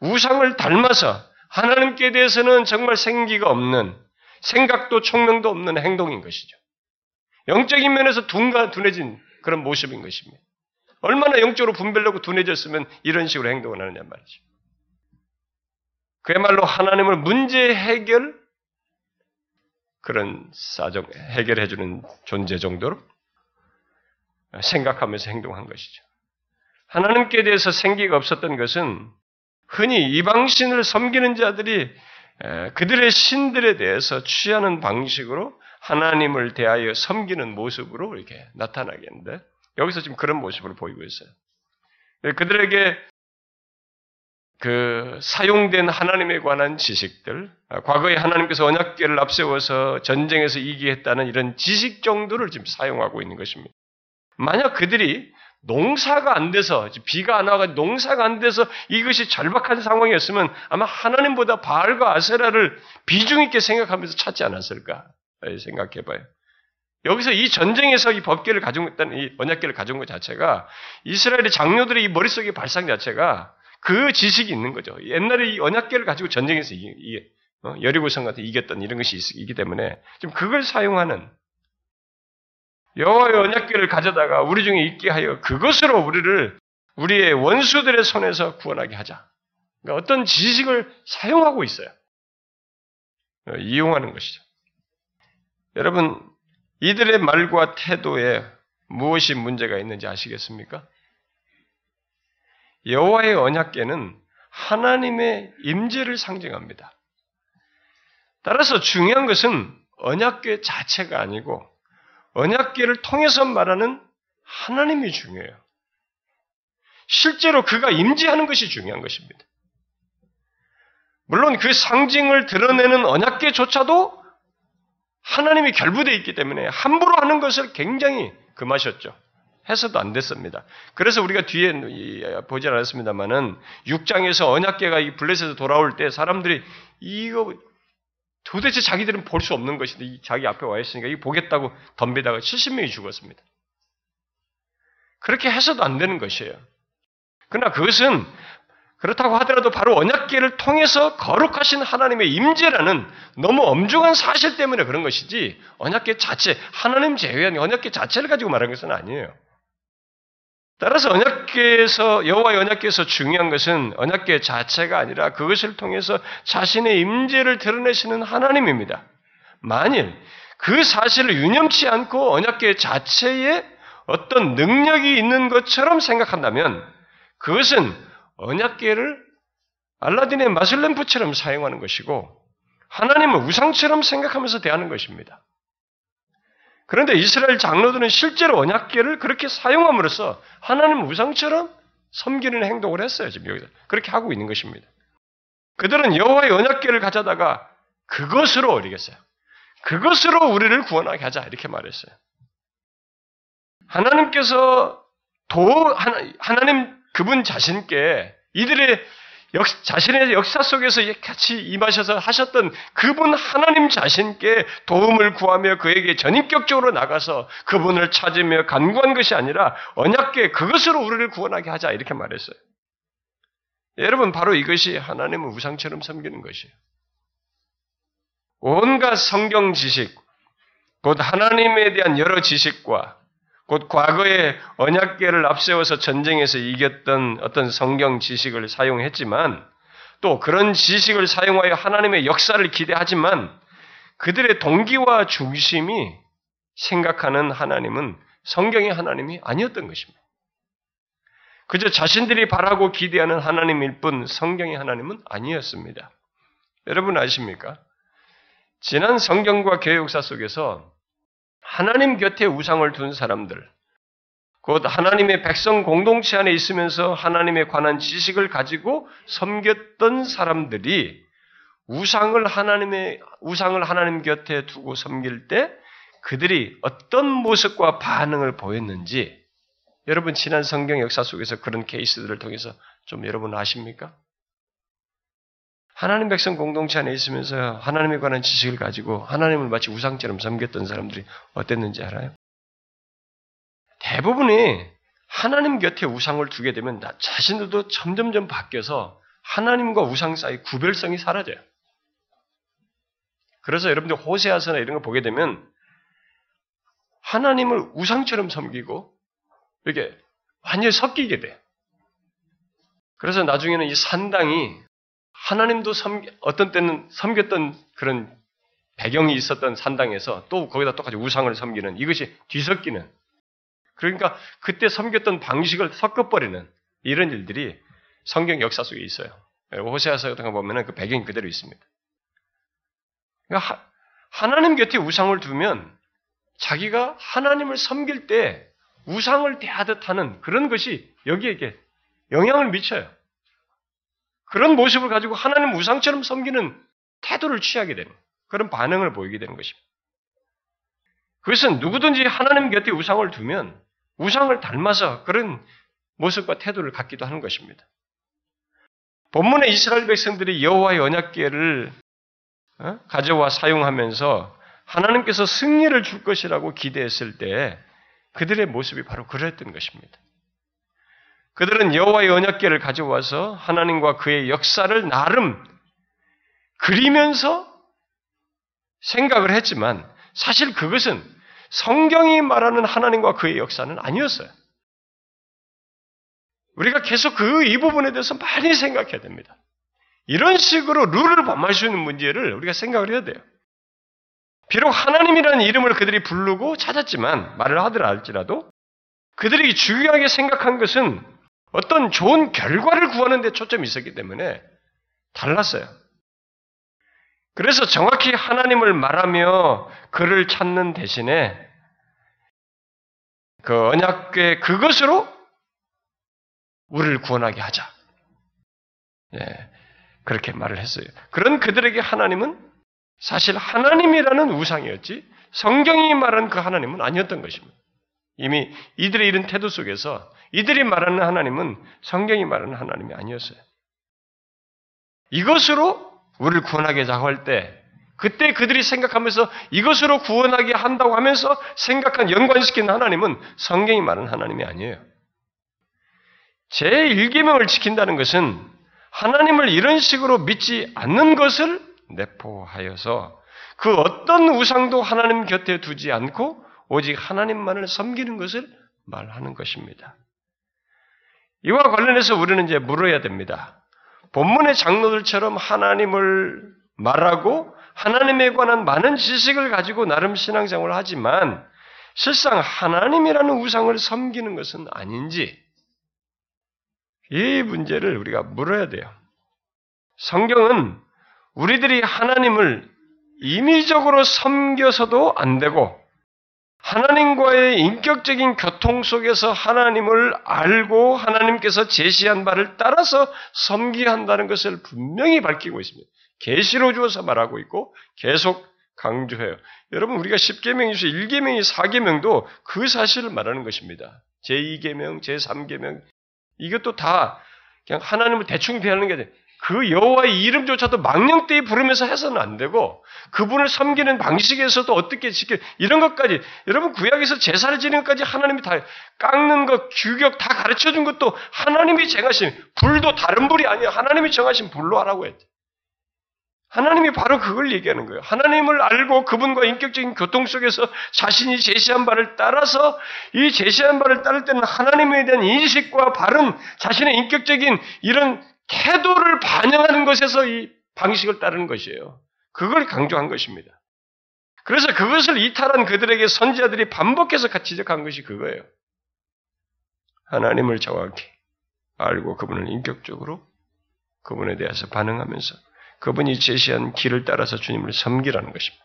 우상을 닮아서 하나님께 대해서는 정말 생기가 없는 생각도 총명도 없는 행동인 것이죠. 영적인 면에서 둔가 둔해진 그런 모습인 것입니다. 얼마나 영적으로 분별되고 둔해졌으면 이런 식으로 행동을 하느냐 말이죠. 그야말로 하나님을 문제 해결 그런 사정 해결해 주는 존재 정도로 생각하면서 행동한 것이죠. 하나님께 대해서 생기가 없었던 것은 흔히 이방신을 섬기는 자들이 그들의 신들에 대해서 취하는 방식으로 하나님을 대하여 섬기는 모습으로 이렇게 나타나겠는데 여기서 지금 그런 모습을 보이고 있어요. 그들에게 그 사용된 하나님에 관한 지식들, 아, 과거에 하나님께서 언약계를 앞세워서 전쟁에서 이기했다는 이런 지식 정도를 지금 사용하고 있는 것입니다. 만약 그들이 농사가 안 돼서 비가 안 와가 농사가 안 돼서 이것이 절박한 상황이었으면 아마 하나님보다 바알과 아세라를 비중 있게 생각하면서 찾지 않았을까 생각해봐요. 여기서 이 전쟁에서 이 법계를 있다는 이 언약계를 가져온 것 자체가 이스라엘의 장로들의 이 머릿속의 발상 자체가 그 지식이 있는 거죠. 옛날에 이 언약계를 가지고 전쟁에서 이게, 이게 어? 여리고성 같은 이겼던 이런 것이 있기 때문에 지금 그걸 사용하는 여호와의 언약궤를 가져다가 우리 중에 있게 하여 그것으로 우리를 우리의 원수들의 손에서 구원하게 하자. 그러니까 어떤 지식을 사용하고 있어요. 어, 이용하는 것이죠. 여러분, 이들의 말과 태도에 무엇이 문제가 있는지 아시겠습니까? 여호와의 언약궤는 하나님의 임재를 상징합니다. 따라서 중요한 것은 언약궤 자체가 아니고 언약궤를 통해서 말하는 하나님이 중요해요. 실제로 그가 임재하는 것이 중요한 것입니다. 물론 그 상징을 드러내는 언약궤조차도 하나님이 결부되어 있기 때문에 함부로 하는 것을 굉장히 금하셨죠. 해서도 안 됐습니다. 그래서 우리가 뒤에 보지 않았습니다만은 6장에서 언약궤가 이 블레셋에서 돌아올 때 사람들이 이거 도대체 자기들은 볼 수 없는 것인데 자기 앞에 와 있으니까 이 보겠다고 덤비다가 70명이 죽었습니다. 그렇게 해서도 안 되는 것이에요. 그러나 그것은 그렇다고 하더라도 바로 언약계를 통해서 거룩하신 하나님의 임재라는 너무 엄중한 사실 때문에 그런 것이지 언약계 자체 하나님 제외한 언약계 자체를 가지고 말하는 것은 아니에요. 따라서 언약계에서 여호와의 언약계에서 중요한 것은 언약계 자체가 아니라 그것을 통해서 자신의 임재를 드러내시는 하나님입니다. 만일 그 사실을 유념치 않고 언약계 자체에 어떤 능력이 있는 것처럼 생각한다면 그것은 언약계를 알라딘의 마슬램프처럼 사용하는 것이고 하나님을 우상처럼 생각하면서 대하는 것입니다. 그런데 이스라엘 장로들은 실제로 언약계를 그렇게 사용함으로써 하나님 우상처럼 섬기는 행동을 했어요. 지금 여기서 그렇게 하고 있는 것입니다. 그들은 여호와의 언약계를 가져다가 그것으로 어리겠어요. 그것으로 우리를 구원하게 하자 이렇게 말했어요. 하나님께서 도 하나, 하나님 그분 자신께 이들의 역, 자신의 역사 속에서 같이 임하셔서 하셨던 그분 하나님 자신께 도움을 구하며 그에게 전인격적으로 나가서 그분을 찾으며 간구한 것이 아니라 언약계 그것으로 우리를 구원하게 하자 이렇게 말했어요. 여러분 바로 이것이 하나님을 우상처럼 섬기는 것이에요. 온갖 성경 지식, 곧 하나님에 대한 여러 지식과 곧 과거에 언약계를 앞세워서 전쟁에서 이겼던 어떤 성경 지식을 사용했지만 또 그런 지식을 사용하여 하나님의 역사를 기대하지만 그들의 동기와 중심이 생각하는 하나님은 성경의 하나님이 아니었던 것입니다. 그저 자신들이 바라고 기대하는 하나님일 뿐 성경의 하나님은 아니었습니다. 여러분 아십니까? 지난 성경과 교역사 속에서 하나님 곁에 우상을 둔 사람들, 곧 하나님의 백성 공동체 안에 있으면서 하나님에 관한 지식을 가지고 섬겼던 사람들이 우상을 하나님의 우상을 하나님 곁에 두고 섬길 때 그들이 어떤 모습과 반응을 보였는지 여러분 지난 성경 역사 속에서 그런 케이스들을 통해서 좀 여러분 아십니까? 하나님 백성 공동체 안에 있으면서 하나님에 관한 지식을 가지고 하나님을 마치 우상처럼 섬겼던 사람들이 어땠는지 알아요? 대부분이 하나님 곁에 우상을 두게 되면 나 자신들도 점점점 바뀌어서 하나님과 우상 사이 구별성이 사라져요. 그래서 여러분들 호세아서나 이런 거 보게 되면 하나님을 우상처럼 섬기고 이렇게 완전히 섞이게 돼. 그래서 나중에는 이 산당이 하나님도 섬, 어떤 때는 섬겼던 그런 배경이 있었던 산당에서 또 거기다 똑같이 우상을 섬기는 이것이 뒤섞이는 그러니까 그때 섬겼던 방식을 섞어버리는 이런 일들이 성경 역사 속에 있어요. 호세아서 같은 거 보면 그 배경이 그대로 있습니다. 그러니까 하, 나님 곁에 우상을 두면 자기가 하나님을 섬길 때 우상을 대하듯 하는 그런 것이 여기에 영향을 미쳐요. 그런 모습을 가지고 하나님 우상처럼 섬기는 태도를 취하게 되는 그런 반응을 보이게 되는 것입니다. 그것은 누구든지 하나님 곁에 우상을 두면 우상을 닮아서 그런 모습과 태도를 갖기도 하는 것입니다. 본문의 이스라엘 백성들이 여호와의 언약궤를 어? 가져와 사용하면서 하나님께서 승리를 줄 것이라고 기대했을 때 그들의 모습이 바로 그랬던 것입니다. 그들은 여호와의 언약궤를 가져와서 하나님과 그의 역사를 나름 그리면서 생각을 했지만 사실 그것은 성경이 말하는 하나님과 그의 역사는 아니었어요. 우리가 계속 그 이 부분에 대해서 많이 생각해야 됩니다. 이런 식으로 룰을 범할 수 있는 문제를 우리가 생각을 해야 돼요. 비록 하나님이라는 이름을 그들이 부르고 찾았지만, 말을 하더라 할지라도, 그들이 중요하게 생각한 것은 어떤 좋은 결과를 구하는 데 초점이 있었기 때문에 달랐어요. 그래서 정확히 하나님을 말하며 그를 찾는 대신에 그 언약궤 그것으로 우리를 구원하게 하자. 예, 그렇게 말을 했어요. 그런 그들에게 하나님은 사실 하나님이라는 우상이었지 성경이 말한 그 하나님은 아니었던 것입니다. 이미 이들의 이런 태도 속에서 이들이 말하는 하나님은 성경이 말하는 하나님이 아니었어요. 이것으로 우리를 구원하게 자 할 때 그때 그들이 생각하면서 이것으로 구원하게 한다고 하면서 생각한 연관시키는 하나님은 성경이 말하는 하나님이 아니에요. 제1계명을 지킨다는 것은 하나님을 이런 식으로 믿지 않는 것을 내포하여서 그 어떤 우상도 하나님 곁에 두지 않고 오직 하나님만을 섬기는 것을 말하는 것입니다. 이와 관련해서 우리는 이제 물어야 됩니다. 본문의 장로들처럼 하나님을 말하고 하나님에 관한 많은 지식을 가지고 나름 신앙생활을 하지만 실상 하나님이라는 우상을 섬기는 것은 아닌지 이 문제를 우리가 물어야 돼요. 성경은 우리들이 하나님을 임의적으로 섬겨서도 안 되고 하나님과의 인격적인 교통 속에서 하나님을 알고 하나님께서 제시한 바를 따라서 섬기야 한다는 것을 분명히 밝히고 있습니다. 계시로 주어서 말하고 있고 계속 강조해요. 여러분 우리가 10계명 중에 1계명이 4계명도 그 사실을 말하는 것입니다. 제2계명, 제3계명 이것도 다 그냥 하나님을 대충 대하는 게 아니라 그 여호와의 이름조차도 망령되이 부르면서 해서는 안 되고 그분을 섬기는 방식에서도 어떻게 지켜 이런 것까지 여러분 구약에서 제사를 지는 것까지 하나님이 다 깎는 것 규격 다 가르쳐 준 것도 하나님이 정하신 불도 다른 불이 아니야 하나님이 정하신 불로 하라고 했대. 하나님이 바로 그걸 얘기하는 거예요. 하나님을 알고 그분과 인격적인 교통 속에서 자신이 제시한 바를 따라서 이 제시한 바를 따를 때는 하나님에 대한 인식과 바른 자신의 인격적인 이런 태도를 반영하는 것에서 이 방식을 따르는 것이에요. 그걸 강조한 것입니다. 그래서 그것을 이탈한 그들에게 선지자들이 반복해서 지적한 것이 그거예요. 하나님을 정확히 알고 그분을 인격적으로 그분에 대해서 반응하면서 그분이 제시한 길을 따라서 주님을 섬기라는 것입니다.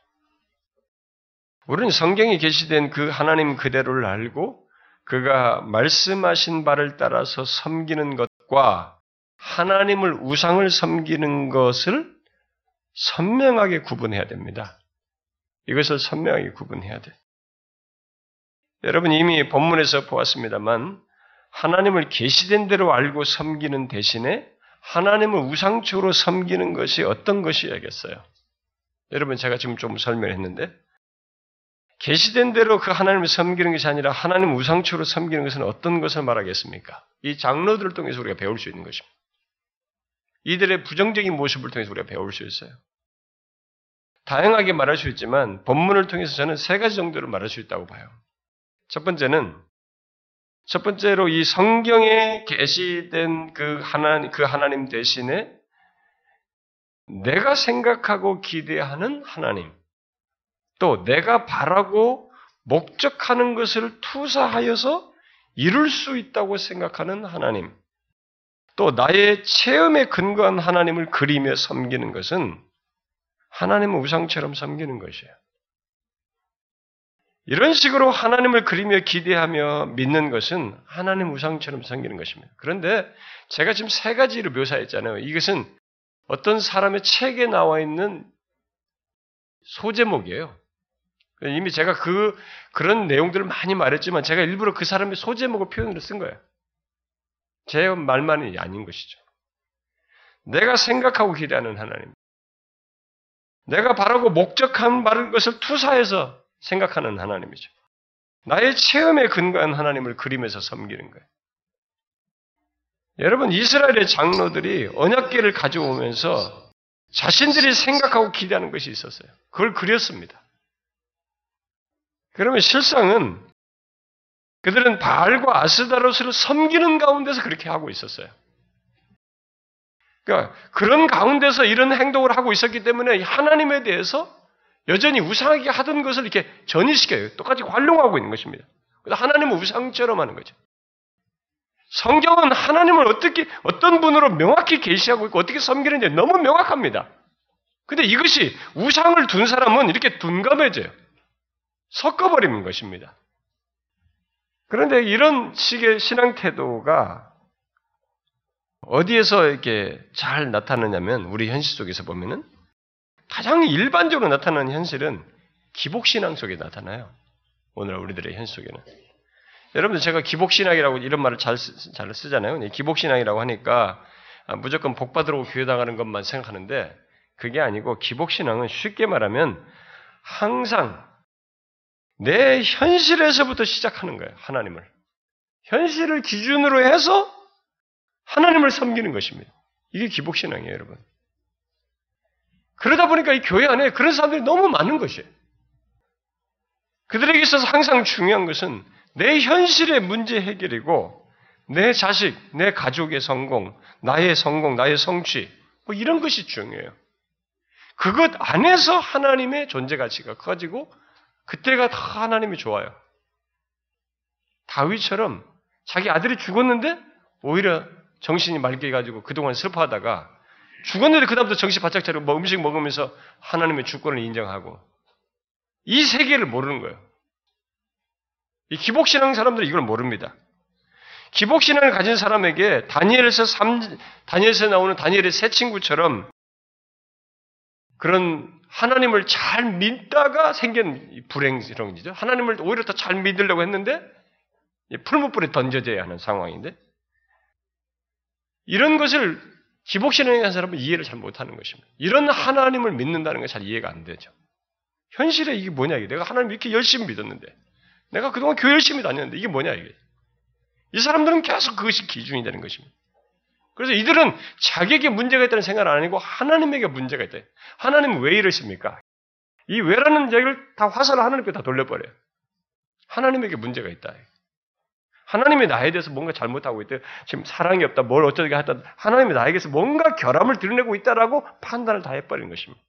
우리는 성경에 계시된 그 하나님 그대로를 알고 그가 말씀하신 바를 따라서 섬기는 것과 하나님을 우상을 섬기는 것을 선명하게 구분해야 됩니다. 이것을 선명하게 구분해야 돼. 여러분 이미 본문에서 보았습니다만 하나님을 계시된 대로 알고 섬기는 대신에 하나님을 우상적으로 섬기는 것이 어떤 것이야겠어요? 여러분 제가 지금 좀 설명했는데 계시된 대로 그 하나님을 섬기는 것이 아니라 하나님 우상적으로 섬기는 것은 어떤 것을 말하겠습니까? 이 장로들을 통해서 우리가 배울 수 있는 것입니다. 이들의 부정적인 모습을 통해서 우리가 배울 수 있어요. 다양하게 말할 수 있지만 본문을 통해서 저는 세 가지 정도로 말할 수 있다고 봐요. 첫 번째는 첫 번째로 이 성경에 계시된 그 하나님, 그 하나님 대신에 내가 생각하고 기대하는 하나님, 또 내가 바라고 목적하는 것을 투사하여서 이룰 수 있다고 생각하는 하나님, 또 나의 체험에 근거한 하나님을 그리며 섬기는 것은 하나님을 우상처럼 섬기는 것이에요. 이런 식으로 하나님을 그리며 기대하며 믿는 것은 하나님 우상처럼 섬기는 것입니다. 그런데 제가 지금 세 가지로 묘사했잖아요. 이것은 어떤 사람의 책에 나와 있는 소제목이에요. 이미 제가 그, 그런 내용들을 많이 말했지만 제가 일부러 그 사람의 소제목을 표현으로 쓴 거예요. 제 말만이 아닌 것이죠. 내가 생각하고 기대하는 하나님. 내가 바라고 목적한 바른 것을 투사해서 생각하는 하나님이죠. 나의 체험에 근거한 하나님을 그림에서 섬기는 거예요. 여러분, 이스라엘의 장로들이 언약계를 가져오면서 자신들이 생각하고 기대하는 것이 있었어요. 그걸 그렸습니다. 그러면 실상은 그들은 바알과 아스다로스를 섬기는 가운데서 그렇게 하고 있었어요. 그러니까 그런 가운데서 이런 행동을 하고 있었기 때문에 하나님에 대해서 여전히 우상하게 하던 것을 이렇게 전이시켜요. 똑같이 관용하고 있는 것입니다. 하나님은 우상처럼 하는 거죠. 성경은 하나님을 어떻게 어떤 분으로 명확히 계시하고 있고 어떻게 섬기는지 너무 명확합니다. 근데 이것이 우상을 둔 사람은 이렇게 둔감해져요. 섞어버리는 것입니다. 그런데 이런 식의 신앙 태도가 어디에서 이렇게 잘 나타나냐면 우리 현실 속에서 보면은 가장 일반적으로 나타나는 현실은 기복신앙 속에 나타나요. 오늘 우리들의 현실 속에는. 여러분들 제가 기복신앙이라고 이런 말을 잘, 쓰, 잘 쓰잖아요. 기복신앙이라고 하니까 아, 무조건 복받으러 교회 당하는 것만 생각하는데 그게 아니고 기복신앙은 쉽게 말하면 항상 내 현실에서부터 시작하는 거예요. 하나님을. 현실을 기준으로 해서 하나님을 섬기는 것입니다. 이게 기복신앙이에요, 여러분. 그러다 보니까 이 교회 안에 그런 사람들이 너무 많은 것이에요. 그들에게 있어서 항상 중요한 것은 내 현실의 문제 해결이고 내 자식, 내 가족의 성공, 나의 성공, 나의 성취 뭐 이런 것이 중요해요. 그것 안에서 하나님의 존재 가치가 커지고 그때가 다 하나님이 좋아요. 다윗처럼 자기 아들이 죽었는데 오히려 정신이 맑게 가지고 그동안 슬퍼하다가 죽었는데 그다음부터 정신 바짝 차리고 뭐 음식 먹으면서 하나님의 주권을 인정하고 이 세계를 모르는 거예요. 이 기복신앙 사람들은 이걸 모릅니다. 기복신앙을 가진 사람에게 다니엘에서 3, 다니엘에서 나오는 다니엘의 새 친구처럼 그런 하나님을 잘 믿다가 생긴 불행스러운 일이죠. 하나님을 오히려 더 잘 믿으려고 했는데 풀무불에 던져져야 하는 상황인데 이런 것을 기복신앙에 한 사람은 이해를 잘 못하는 것입니다. 이런 하나님을 믿는다는 게 잘 이해가 안 되죠. 현실에 이게 뭐냐 이게 내가 하나님 이렇게 열심히 믿었는데 내가 그동안 교회 열심히 다녔는데 이게 뭐냐 이게 이 사람들은 계속 그것이 기준이 되는 것입니다. 그래서 이들은 자기에게 문제가 있다는 생각은 아니고 하나님에게 문제가 있다. 하나님 왜 이러십니까? 이 왜라는 얘기를 다 화살을 하나님께 다 돌려버려요. 하나님에게 문제가 있다. 하나님이 나에 대해서 뭔가 잘못하고 있다. 지금 사랑이 없다. 뭘 어쩌게 하다. 하나님이 나에게서 뭔가 결함을 드러내고 있다라고 판단을 다 해버리는 것입니다.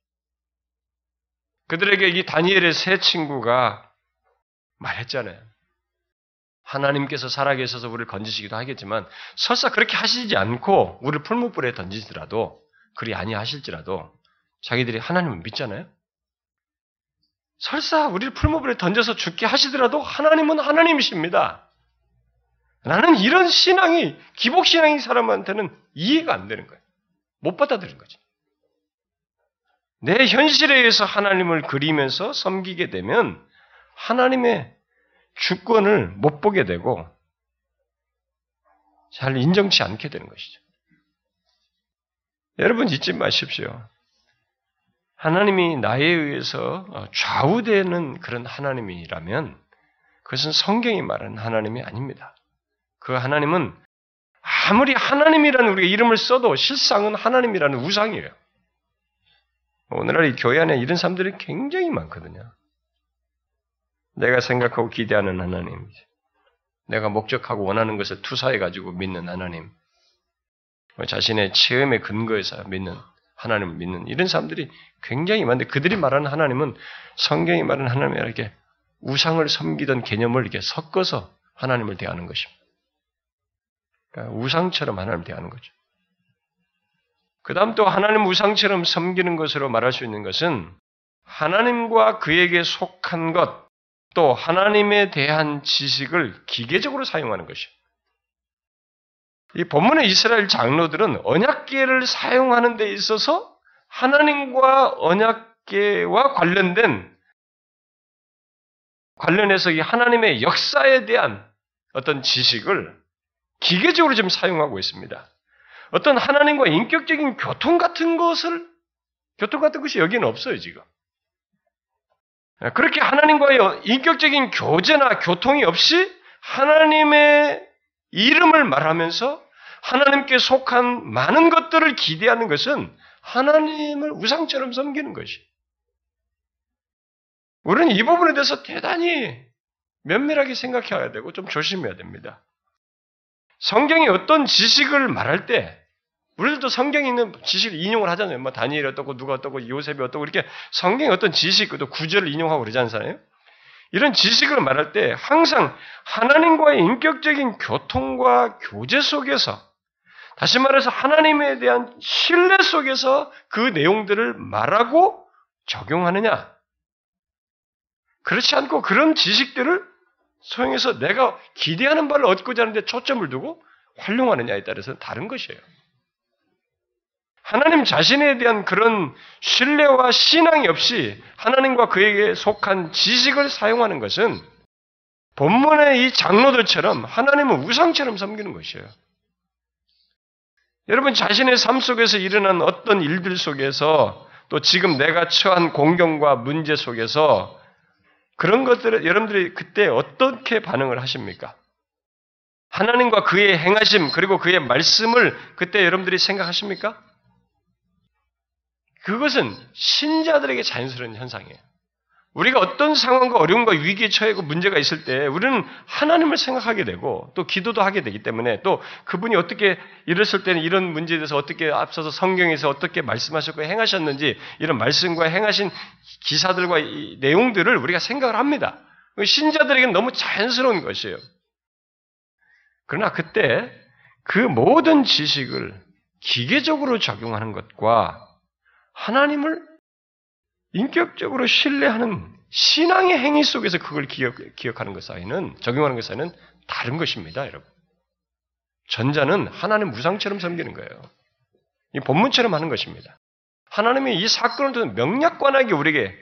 그들에게 이 다니엘의 새 친구가 말했잖아요. 하나님께서 살아계셔서 우리를 건지시기도 하겠지만 설사 그렇게 하시지 않고 우리를 풀무불에 던지더라도 그리 아니하실지라도 자기들이 하나님을 믿잖아요. 설사 우리를 풀무불에 던져서 죽게 하시더라도 하나님은 하나님이십니다. 나는 이런 신앙이 기복 신앙인 사람한테는 이해가 안 되는 거예요. 못 받아들인 거지. 내 현실에 의해서 하나님을 그리면서 섬기게 되면 하나님의 주권을 못 보게 되고 잘 인정치 않게 되는 것이죠. 여러분 잊지 마십시오. 하나님이 나에 의해서 좌우되는 그런 하나님이라면 그것은 성경이 말하는 하나님이 아닙니다. 그 하나님은 아무리 하나님이라는 우리가 이름을 써도 실상은 하나님이라는 우상이에요. 오늘날 이 교회 안에 이런 사람들이 굉장히 많거든요. 내가 생각하고 기대하는 하나님, 내가 목적하고 원하는 것을 투사해가지고 믿는 하나님, 뭐 자신의 체험의 근거에서 믿는 하나님을 믿는 이런 사람들이 굉장히 많은데 그들이 말하는 하나님은 성경이 말하는 하나님이 이렇게 우상을 섬기던 개념을 이렇게 섞어서 하나님을 대하는 것입니다. 그러니까 우상처럼 하나님을 대하는 거죠. 그 다음 또 하나님 우상처럼 섬기는 것으로 말할 수 있는 것은 하나님과 그에게 속한 것, 또 하나님에 대한 지식을 기계적으로 사용하는 것이에요. 이 본문의 이스라엘 장로들은 언약계를 사용하는 데 있어서 하나님과 언약계와 관련된 관련해서 이 하나님의 역사에 대한 어떤 지식을 기계적으로 지금 사용하고 있습니다. 어떤 하나님과 인격적인 교통 같은 것을 교통 같은 것이 여기는 없어요, 지금. 그렇게 하나님과의 인격적인 교제나 교통이 없이 하나님의 이름을 말하면서 하나님께 속한 많은 것들을 기대하는 것은 하나님을 우상처럼 섬기는 것이. 우리는 이 부분에 대해서 대단히 면밀하게 생각해야 되고 좀 조심해야 됩니다. 성경이 어떤 지식을 말할 때 우리들도 성경에 있는 지식을 인용을 하잖아요. 뭐 다니엘이 어떻고 누가 어떻고 요셉이 어떻고 이렇게 성경의 어떤 지식, 또 구절을 인용하고 그러지 않잖아요. 이런 지식을 말할 때 항상 하나님과의 인격적인 교통과 교제 속에서 다시 말해서 하나님에 대한 신뢰 속에서 그 내용들을 말하고 적용하느냐? 그렇지 않고 그런 지식들을 소용해서 내가 기대하는 바를 얻고자 하는데 초점을 두고 활용하느냐에 따라서 다른 것이에요. 하나님 자신에 대한 그런 신뢰와 신앙이 없이 하나님과 그에게 속한 지식을 사용하는 것은 본문의 이 장로들처럼 하나님을 우상처럼 섬기는 것이에요. 여러분 자신의 삶 속에서 일어난 어떤 일들 속에서 또 지금 내가 처한 공경과 문제 속에서 그런 것들을 여러분들이 그때 어떻게 반응을 하십니까? 하나님과 그의 행하심 그리고 그의 말씀을 그때 여러분들이 생각하십니까? 그것은 신자들에게 자연스러운 현상이에요. 우리가 어떤 상황과 어려움과 위기에 처해고 문제가 있을 때 우리는 하나님을 생각하게 되고 또 기도도 하게 되기 때문에 또 그분이 어떻게 이랬을 때는 이런 문제에 대해서 어떻게 앞서서 성경에서 어떻게 말씀하셨고 행하셨는지 이런 말씀과 행하신 기사들과 내용들을 우리가 생각을 합니다. 신자들에게는 너무 자연스러운 것이에요. 그러나 그때 그 모든 지식을 기계적으로 적용하는 것과 하나님을 인격적으로 신뢰하는 신앙의 행위 속에서 그걸 기억, 기억하는 것 사이는, 적용하는 것 사이는 다른 것입니다, 여러분. 전자는 하나님 무상처럼 섬기는 거예요. 이 본문처럼 하는 것입니다. 하나님이 이 사건을 통해 명약관하게 우리에게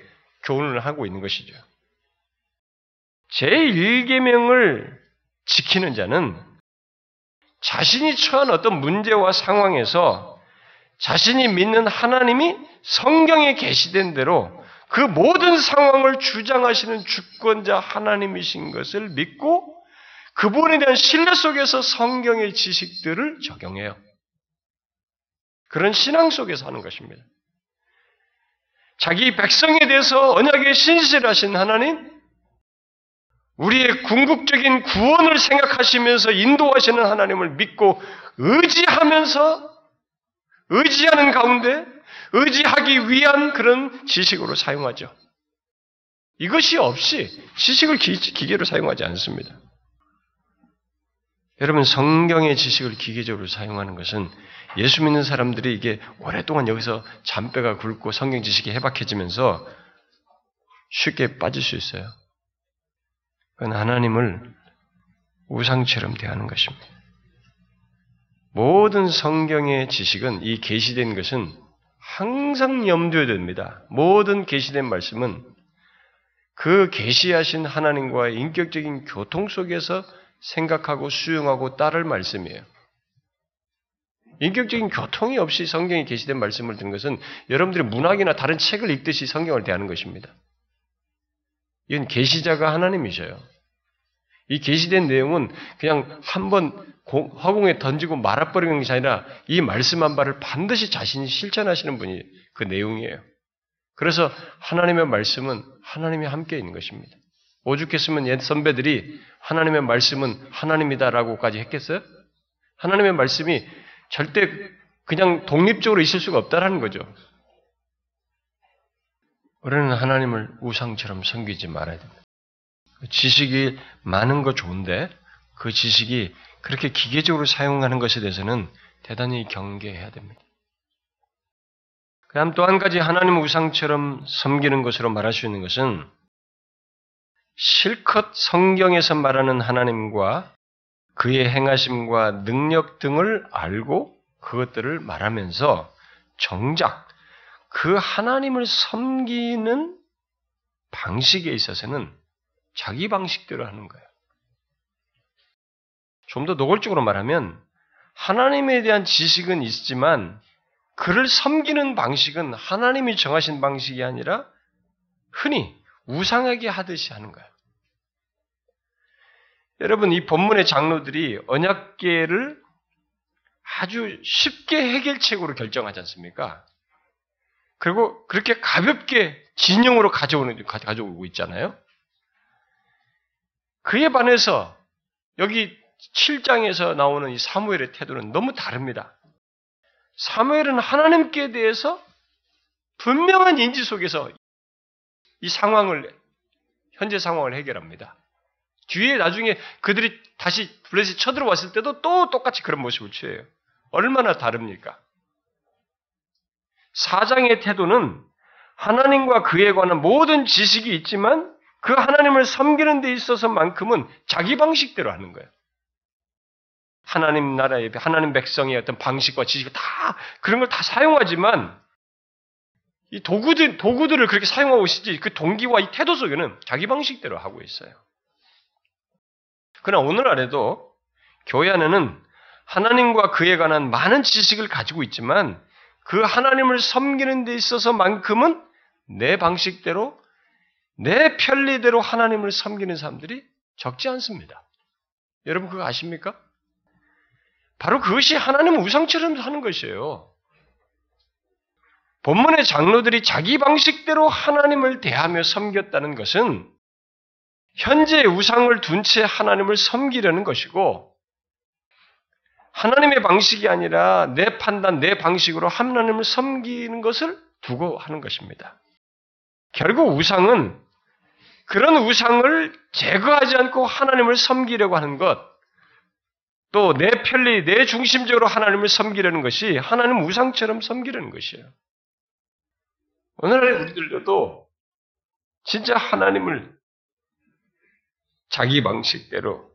교훈을 하고 있는 것이죠. 제1계명을 지키는 자는 자신이 처한 어떤 문제와 상황에서 자신이 믿는 하나님이 성경에 계시된 대로 그 모든 상황을 주장하시는 주권자 하나님이신 것을 믿고 그분에 대한 신뢰 속에서 성경의 지식들을 적용해요. 그런 신앙 속에서 하는 것입니다. 자기 백성에 대해서 언약에 신실하신 하나님, 우리의 궁극적인 구원을 생각하시면서 인도하시는 하나님을 믿고 의지하면서 의지하는 가운데 의지하기 위한 그런 지식으로 사용하죠. 이것이 없이 지식을 기계로 사용하지 않습니다. 여러분 성경의 지식을 기계적으로 사용하는 것은 예수 믿는 사람들이 이게 오랫동안 여기서 잔뼈가 굵고 성경 지식이 해박해지면서 쉽게 빠질 수 있어요. 그건 하나님을 우상처럼 대하는 것입니다. 모든 성경의 지식은 이 계시된 것은 항상 염두에 둡니다. 모든 계시된 말씀은 그 계시하신 하나님과의 인격적인 교통 속에서 생각하고 수용하고 따를 말씀이에요. 인격적인 교통이 없이 성경에 계시된 말씀을 듣는 것은 여러분들이 문학이나 다른 책을 읽듯이 성경을 대하는 것입니다. 이건 계시자가 하나님이셔요. 이 계시된 내용은 그냥 한번 화공에 던지고 말아버리는 것이 아니라 이 말씀 한 바를 반드시 자신이 실천하시는 분이 그 내용이에요. 그래서 하나님의 말씀은 하나님이 함께 있는 것입니다. 오죽했으면 옛 선배들이 하나님의 말씀은 하나님이다라고까지 했겠어요? 하나님의 말씀이 절대 그냥 독립적으로 있을 수가 없다라는 거죠. 우리는 하나님을 우상처럼 섬기지 말아야 됩니다. 지식이 많은 거 좋은데 그 지식이 그렇게 기계적으로 사용하는 것에 대해서는 대단히 경계해야 됩니다. 그 다음 또 한 가지 하나님 우상처럼 섬기는 것으로 말할 수 있는 것은 실컷 성경에서 말하는 하나님과 그의 행하심과 능력 등을 알고 그것들을 말하면서 정작 그 하나님을 섬기는 방식에 있어서는 자기 방식대로 하는 거예요. 좀 더 노골적으로 말하면 하나님에 대한 지식은 있지만 그를 섬기는 방식은 하나님이 정하신 방식이 아니라 흔히 우상하게 하듯이 하는 거예요. 여러분 이 본문의 장로들이 언약계를 아주 쉽게 해결책으로 결정하지 않습니까? 그리고 그렇게 가볍게 진영으로 가져오는 가져오고 있잖아요. 그에 반해서 여기 7장에서 나오는 이 사무엘의 태도는 너무 다릅니다. 사무엘은 하나님께 대해서 분명한 인지 속에서 이 상황을 현재 상황을 해결합니다. 뒤에 나중에 그들이 다시 블레셋 쳐들어왔을 때도 또 똑같이 그런 모습을 취해요. 얼마나 다릅니까? 사장의 태도는 하나님과 그에 관한 모든 지식이 있지만 그 하나님을 섬기는 데 있어서만큼은 자기 방식대로 하는 거예요. 하나님 나라의 하나님 백성의 어떤 방식과 지식을 다 그런 걸 다 사용하지만 이 도구들 도구들을 그렇게 사용하고 있지 그 동기와 이 태도 속에는 자기 방식대로 하고 있어요. 그러나 오늘날에도 교회 안에는 하나님과 그에 관한 많은 지식을 가지고 있지만 그 하나님을 섬기는 데 있어서만큼은 내 방식대로 내 편리대로 하나님을 섬기는 사람들이 적지 않습니다. 여러분 그거 아십니까? 바로 그것이 하나님 우상처럼 하는 것이에요. 본문의 장로들이 자기 방식대로 하나님을 대하며 섬겼다는 것은 현재 우상을 둔 채 하나님을 섬기려는 것이고 하나님의 방식이 아니라 내 판단, 내 방식으로 하나님을 섬기는 것을 두고 하는 것입니다. 결국 우상은 그런 우상을 제거하지 않고 하나님을 섬기려고 하는 것, 또 내 편리, 내 중심적으로 하나님을 섬기려는 것이 하나님 우상처럼 섬기려는 것이에요. 오늘날의 우리들도 진짜 하나님을 자기 방식대로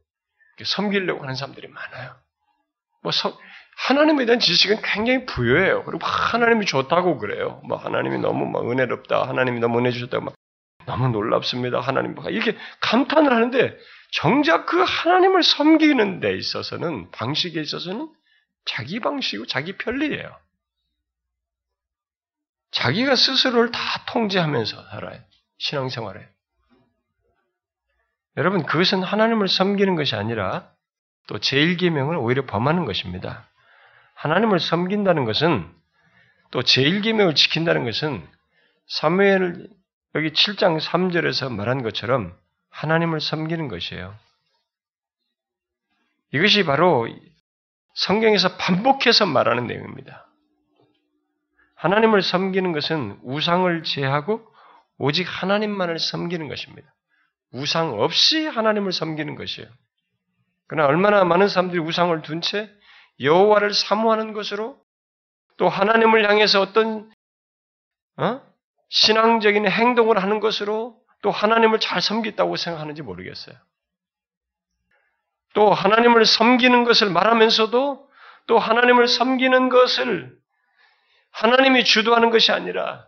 섬기려고 하는 사람들이 많아요. 뭐 하나님에 대한 지식은 굉장히 부여해요. 그리고 하나님이 좋다고 그래요. 뭐 하나님이 너무 막 은혜롭다, 하나님이 너무 은혜 주셨다고 막 너무 놀랍습니다. 하나님 이렇게 감탄을 하는데 정작 그 하나님을 섬기는 데 있어서는 방식에 있어서는 자기 방식이고 자기 편리예요. 자기가 스스로를 다 통제하면서 살아요. 신앙생활에. 여러분 그것은 하나님을 섬기는 것이 아니라 또 제1계명을 오히려 범하는 것입니다. 하나님을 섬긴다는 것은 또 제1계명을 지킨다는 것은 사무엘 여기 7장 3절에서 말한 것처럼 하나님을 섬기는 것이에요. 이것이 바로 성경에서 반복해서 말하는 내용입니다. 하나님을 섬기는 것은 우상을 제하고 오직 하나님만을 섬기는 것입니다. 우상 없이 하나님을 섬기는 것이에요. 그러나 얼마나 많은 사람들이 우상을 둔 채 여호와를 사모하는 것으로 또 하나님을 향해서 어떤 어? 신앙적인 행동을 하는 것으로 또 하나님을 잘 섬겼다고 생각하는지 모르겠어요. 또 하나님을 섬기는 것을 말하면서도 또 하나님을 섬기는 것을 하나님이 주도하는 것이 아니라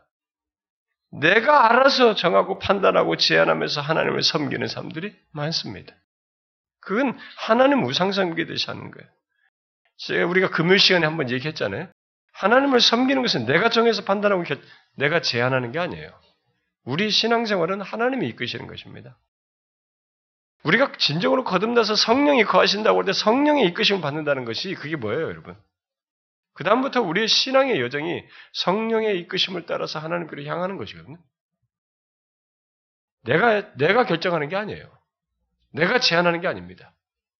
내가 알아서 정하고 판단하고 제안하면서 하나님을 섬기는 사람들이 많습니다. 그건 하나님 우상 섬기듯이 하는 거예요. 제가 우리가 금요 시간에 한번 얘기했잖아요. 하나님을 섬기는 것은 내가 정해서 판단하고 내가 제안하는 게 아니에요. 우리 신앙생활은 하나님이 이끄시는 것입니다. 우리가 진정으로 거듭나서 성령이 거하신다고 할 때 성령의 이끄심을 받는다는 것이 그게 뭐예요, 여러분? 그 다음부터 우리의 신앙의 여정이 성령의 이끄심을 따라서 하나님께로 향하는 것이거든요. 내가, 내가 결정하는 게 아니에요. 내가 제안하는 게 아닙니다.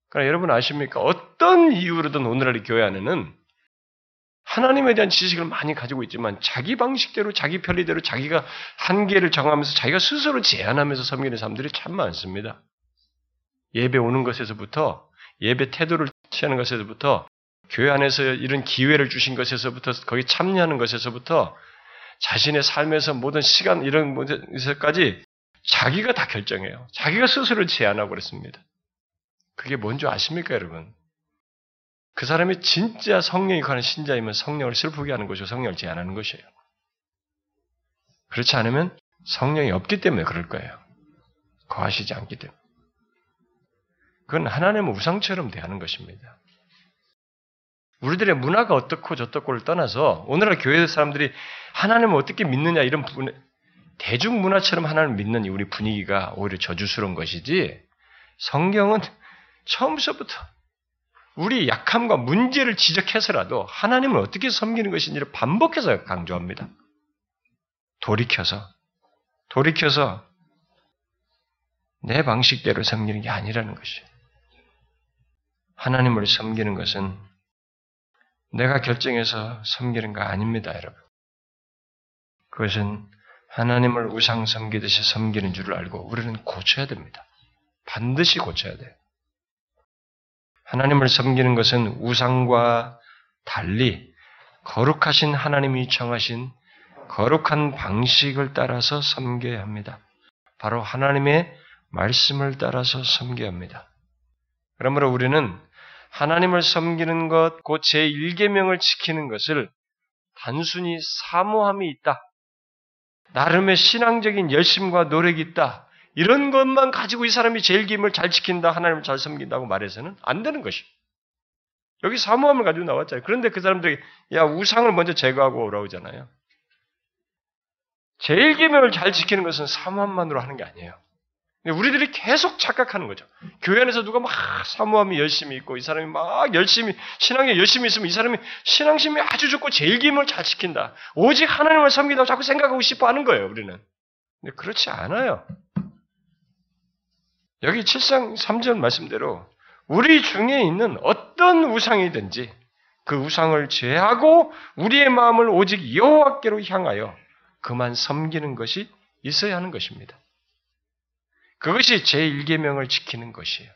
그러나 여러분 아십니까? 어떤 이유로든 오늘날 교회 안에는 하나님에 대한 지식을 많이 가지고 있지만 자기 방식대로 자기 편리대로 자기가 한계를 정하면서 자기가 스스로 제안하면서 섬기는 사람들이 참 많습니다. 예배 오는 것에서부터 예배 태도를 취하는 것에서부터 교회 안에서 이런 기회를 주신 것에서부터 거기 참여하는 것에서부터 자신의 삶에서 모든 시간 이런 것까지 자기가 다 결정해요. 자기가 스스로 제안하고 그랬습니다. 그게 뭔지 아십니까, 여러분? 그 사람이 진짜 성령이 가는 신자이면 성령을 슬프게 하는 것이고 성령을 제한하는 것이에요. 그렇지 않으면 성령이 없기 때문에 그럴 거예요. 거하시지 않기 때문에. 그건 하나님의 우상처럼 대하는 것입니다. 우리들의 문화가 어떻고 저떻고를 떠나서 오늘날 교회 사람들이 하나님을 어떻게 믿느냐 이런 대중 문화처럼 하나님을 믿는 우리 분위기가 오히려 저주스러운 것이지 성경은 처음서부터 우리 약함과 문제를 지적해서라도 하나님을 어떻게 섬기는 것인지를 반복해서 강조합니다. 돌이켜서 돌이켜서 내 방식대로 섬기는 게 아니라는 것이에요. 하나님을 섬기는 것은 내가 결정해서 섬기는 거 아닙니다, 여러분. 그것은 하나님을 우상 섬기듯이 섬기는 줄을 알고 우리는 고쳐야 됩니다. 반드시 고쳐야 돼요. 하나님을 섬기는 것은 우상과 달리 거룩하신 하나님이 정하신 거룩한 방식을 따라서 섬겨야 합니다. 바로 하나님의 말씀을 따라서 섬겨야 합니다. 그러므로 우리는 하나님을 섬기는 것, 곧 제1계명을 지키는 것을 단순히 사모함이 있다. 나름의 신앙적인 열심과 노력이 있다. 이런 것만 가지고 이 사람이 제1계명을 잘 지킨다, 하나님을 잘 섬긴다고 말해서는 안 되는 것이. 여기 사모함을 가지고 나왔잖아요. 그런데 그 사람들이 야 우상을 먼저 제거하고 오라고 하잖아요. 제1계명을 잘 지키는 것은 사모함만으로 하는 게 아니에요. 우리들이 계속 착각하는 거죠. 교회 안에서 누가 막 사모함이 열심히 있고 이 사람이 막 열심히 신앙에 열심히 있으면 이 사람이 신앙심이 아주 좋고 제일 기임을 잘 지킨다. 오직 하나님을 섬긴다고 자꾸 생각하고 싶어 하는 거예요, 우리는. 근데 그렇지 않아요. 여기 7장 3절 말씀대로 우리 중에 있는 어떤 우상이든지 그 우상을 제하고 우리의 마음을 오직 여호와께로 향하여 그만 섬기는 것이 있어야 하는 것입니다. 그것이 제1계명을 지키는 것이에요.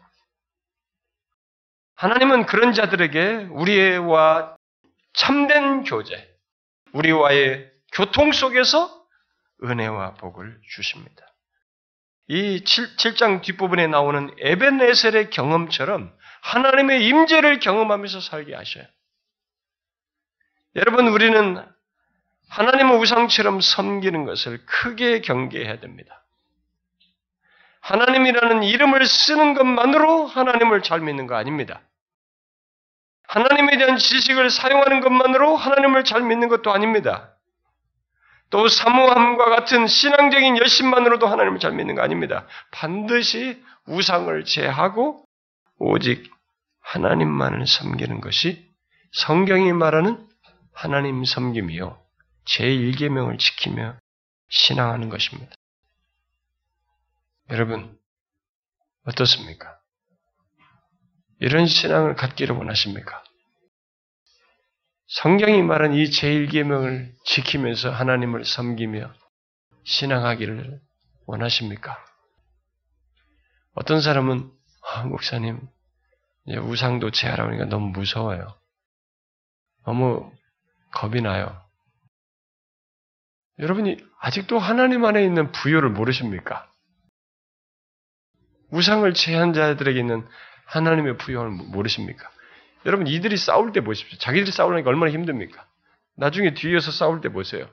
하나님은 그런 자들에게 우리와 참된 교제, 우리와의 교통 속에서 은혜와 복을 주십니다. 이 7, 장 뒷부분에 나오는 에벤네셀의 경험처럼 하나님의 임재를 경험하면서 살게 하셔요. 여러분 우리는 하나님의 우상처럼 섬기는 것을 크게 경계해야 됩니다. 하나님이라는 이름을 쓰는 것만으로 하나님을 잘 믿는 거 아닙니다. 하나님에 대한 지식을 사용하는 것만으로 하나님을 잘 믿는 것도 아닙니다. 또 사모함과 같은 신앙적인 열심만으로도 하나님을 잘 믿는 거 아닙니다. 반드시 우상을 제하고 오직 하나님만을 섬기는 것이 성경이 말하는 하나님 섬김이요. 제1계명을 지키며 신앙하는 것입니다. 여러분, 어떻습니까? 이런 신앙을 갖기를 원하십니까? 성경이 말한 이 제1계명을 지키면서 하나님을 섬기며 신앙하기를 원하십니까? 어떤 사람은 아, 목사님 우상도 제하라고 하니까 너무 무서워요. 너무 겁이 나요. 여러분이 아직도 하나님 안에 있는 부여를 모르십니까? 우상을 제한 자들에게 있는 하나님의 부여를 모르십니까? 여러분 이들이 싸울 때 보십시오. 자기들이 싸우려니까 얼마나 힘듭니까? 나중에 뒤에서 싸울 때 보세요.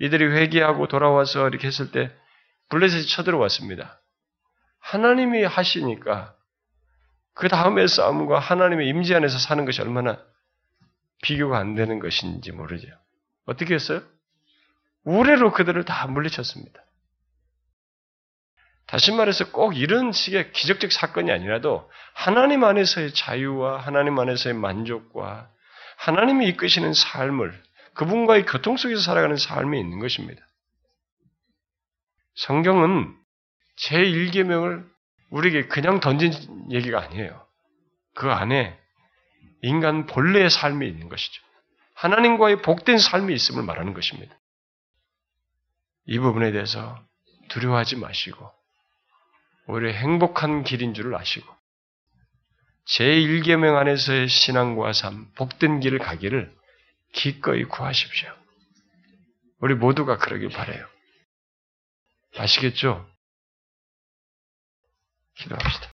이들이 회개하고 돌아와서 이렇게 했을 때 블레셋이 쳐들어왔습니다. 하나님이 하시니까 그 다음의 싸움과 하나님의 임재 안에서 사는 것이 얼마나 비교가 안 되는 것인지 모르죠. 어떻게 했어요? 우레로 그들을 다 물리쳤습니다. 다시 말해서 꼭 이런 식의 기적적 사건이 아니라도 하나님 안에서의 자유와 하나님 안에서의 만족과 하나님이 이끄시는 삶을 그분과의 교통 속에서 살아가는 삶이 있는 것입니다. 성경은 제1계명을 우리에게 그냥 던진 얘기가 아니에요. 그 안에 인간 본래의 삶이 있는 것이죠. 하나님과의 복된 삶이 있음을 말하는 것입니다. 이 부분에 대해서 두려워하지 마시고 오히려 행복한 길인 줄을 아시고 제1계명 안에서의 신앙과 삶, 복된 길을 가기를 기꺼이 구하십시오. 우리 모두가 그러길 바래요. 아시겠죠? 기도합시다.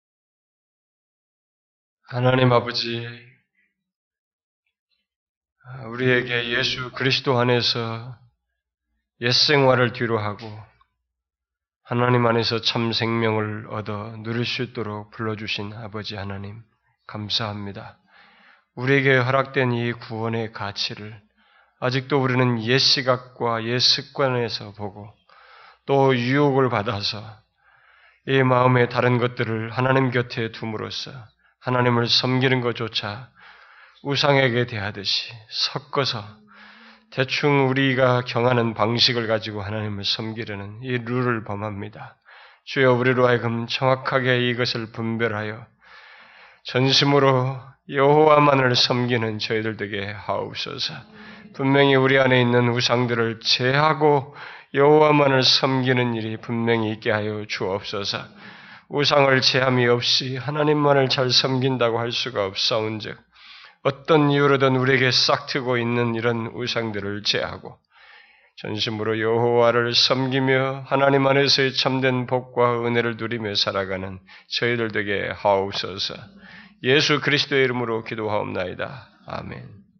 하나님 아버지, 우리에게 예수 그리스도 안에서 옛 생활을 뒤로 하고 하나님 안에서 참 생명을 얻어 누릴 수 있도록 불러주신 아버지 하나님, 감사합니다. 우리에게 허락된 이 구원의 가치를 아직도 우리는 옛 시각과 옛 습관에서 보고 또 유혹을 받아서 이 마음의 다른 것들을 하나님 곁에 둠으로써 하나님을 섬기는 것조차 우상에게 대하듯이 섞어서 대충 우리가 경하는 방식을 가지고 하나님을 섬기려는 이 룰을 범합니다. 주여 우리로 하여금 정확하게 이것을 분별하여 전심으로 여호와만을 섬기는 저희들 되게 하옵소서. 분명히 우리 안에 있는 우상들을 제하고 여호와만을 섬기는 일이 분명히 있게 하여 주옵소서. 우상을 제함이 없이 하나님만을 잘 섬긴다고 할 수가 없사온즉 어떤 이유로든 우리에게 싹트고 있는 이런 우상들을 제하고 전심으로 여호와를 섬기며 하나님 안에서의 참된 복과 은혜를 누리며 살아가는 저희들 되게 하옵소서. 예수 그리스도의 이름으로 기도하옵나이다. 아멘.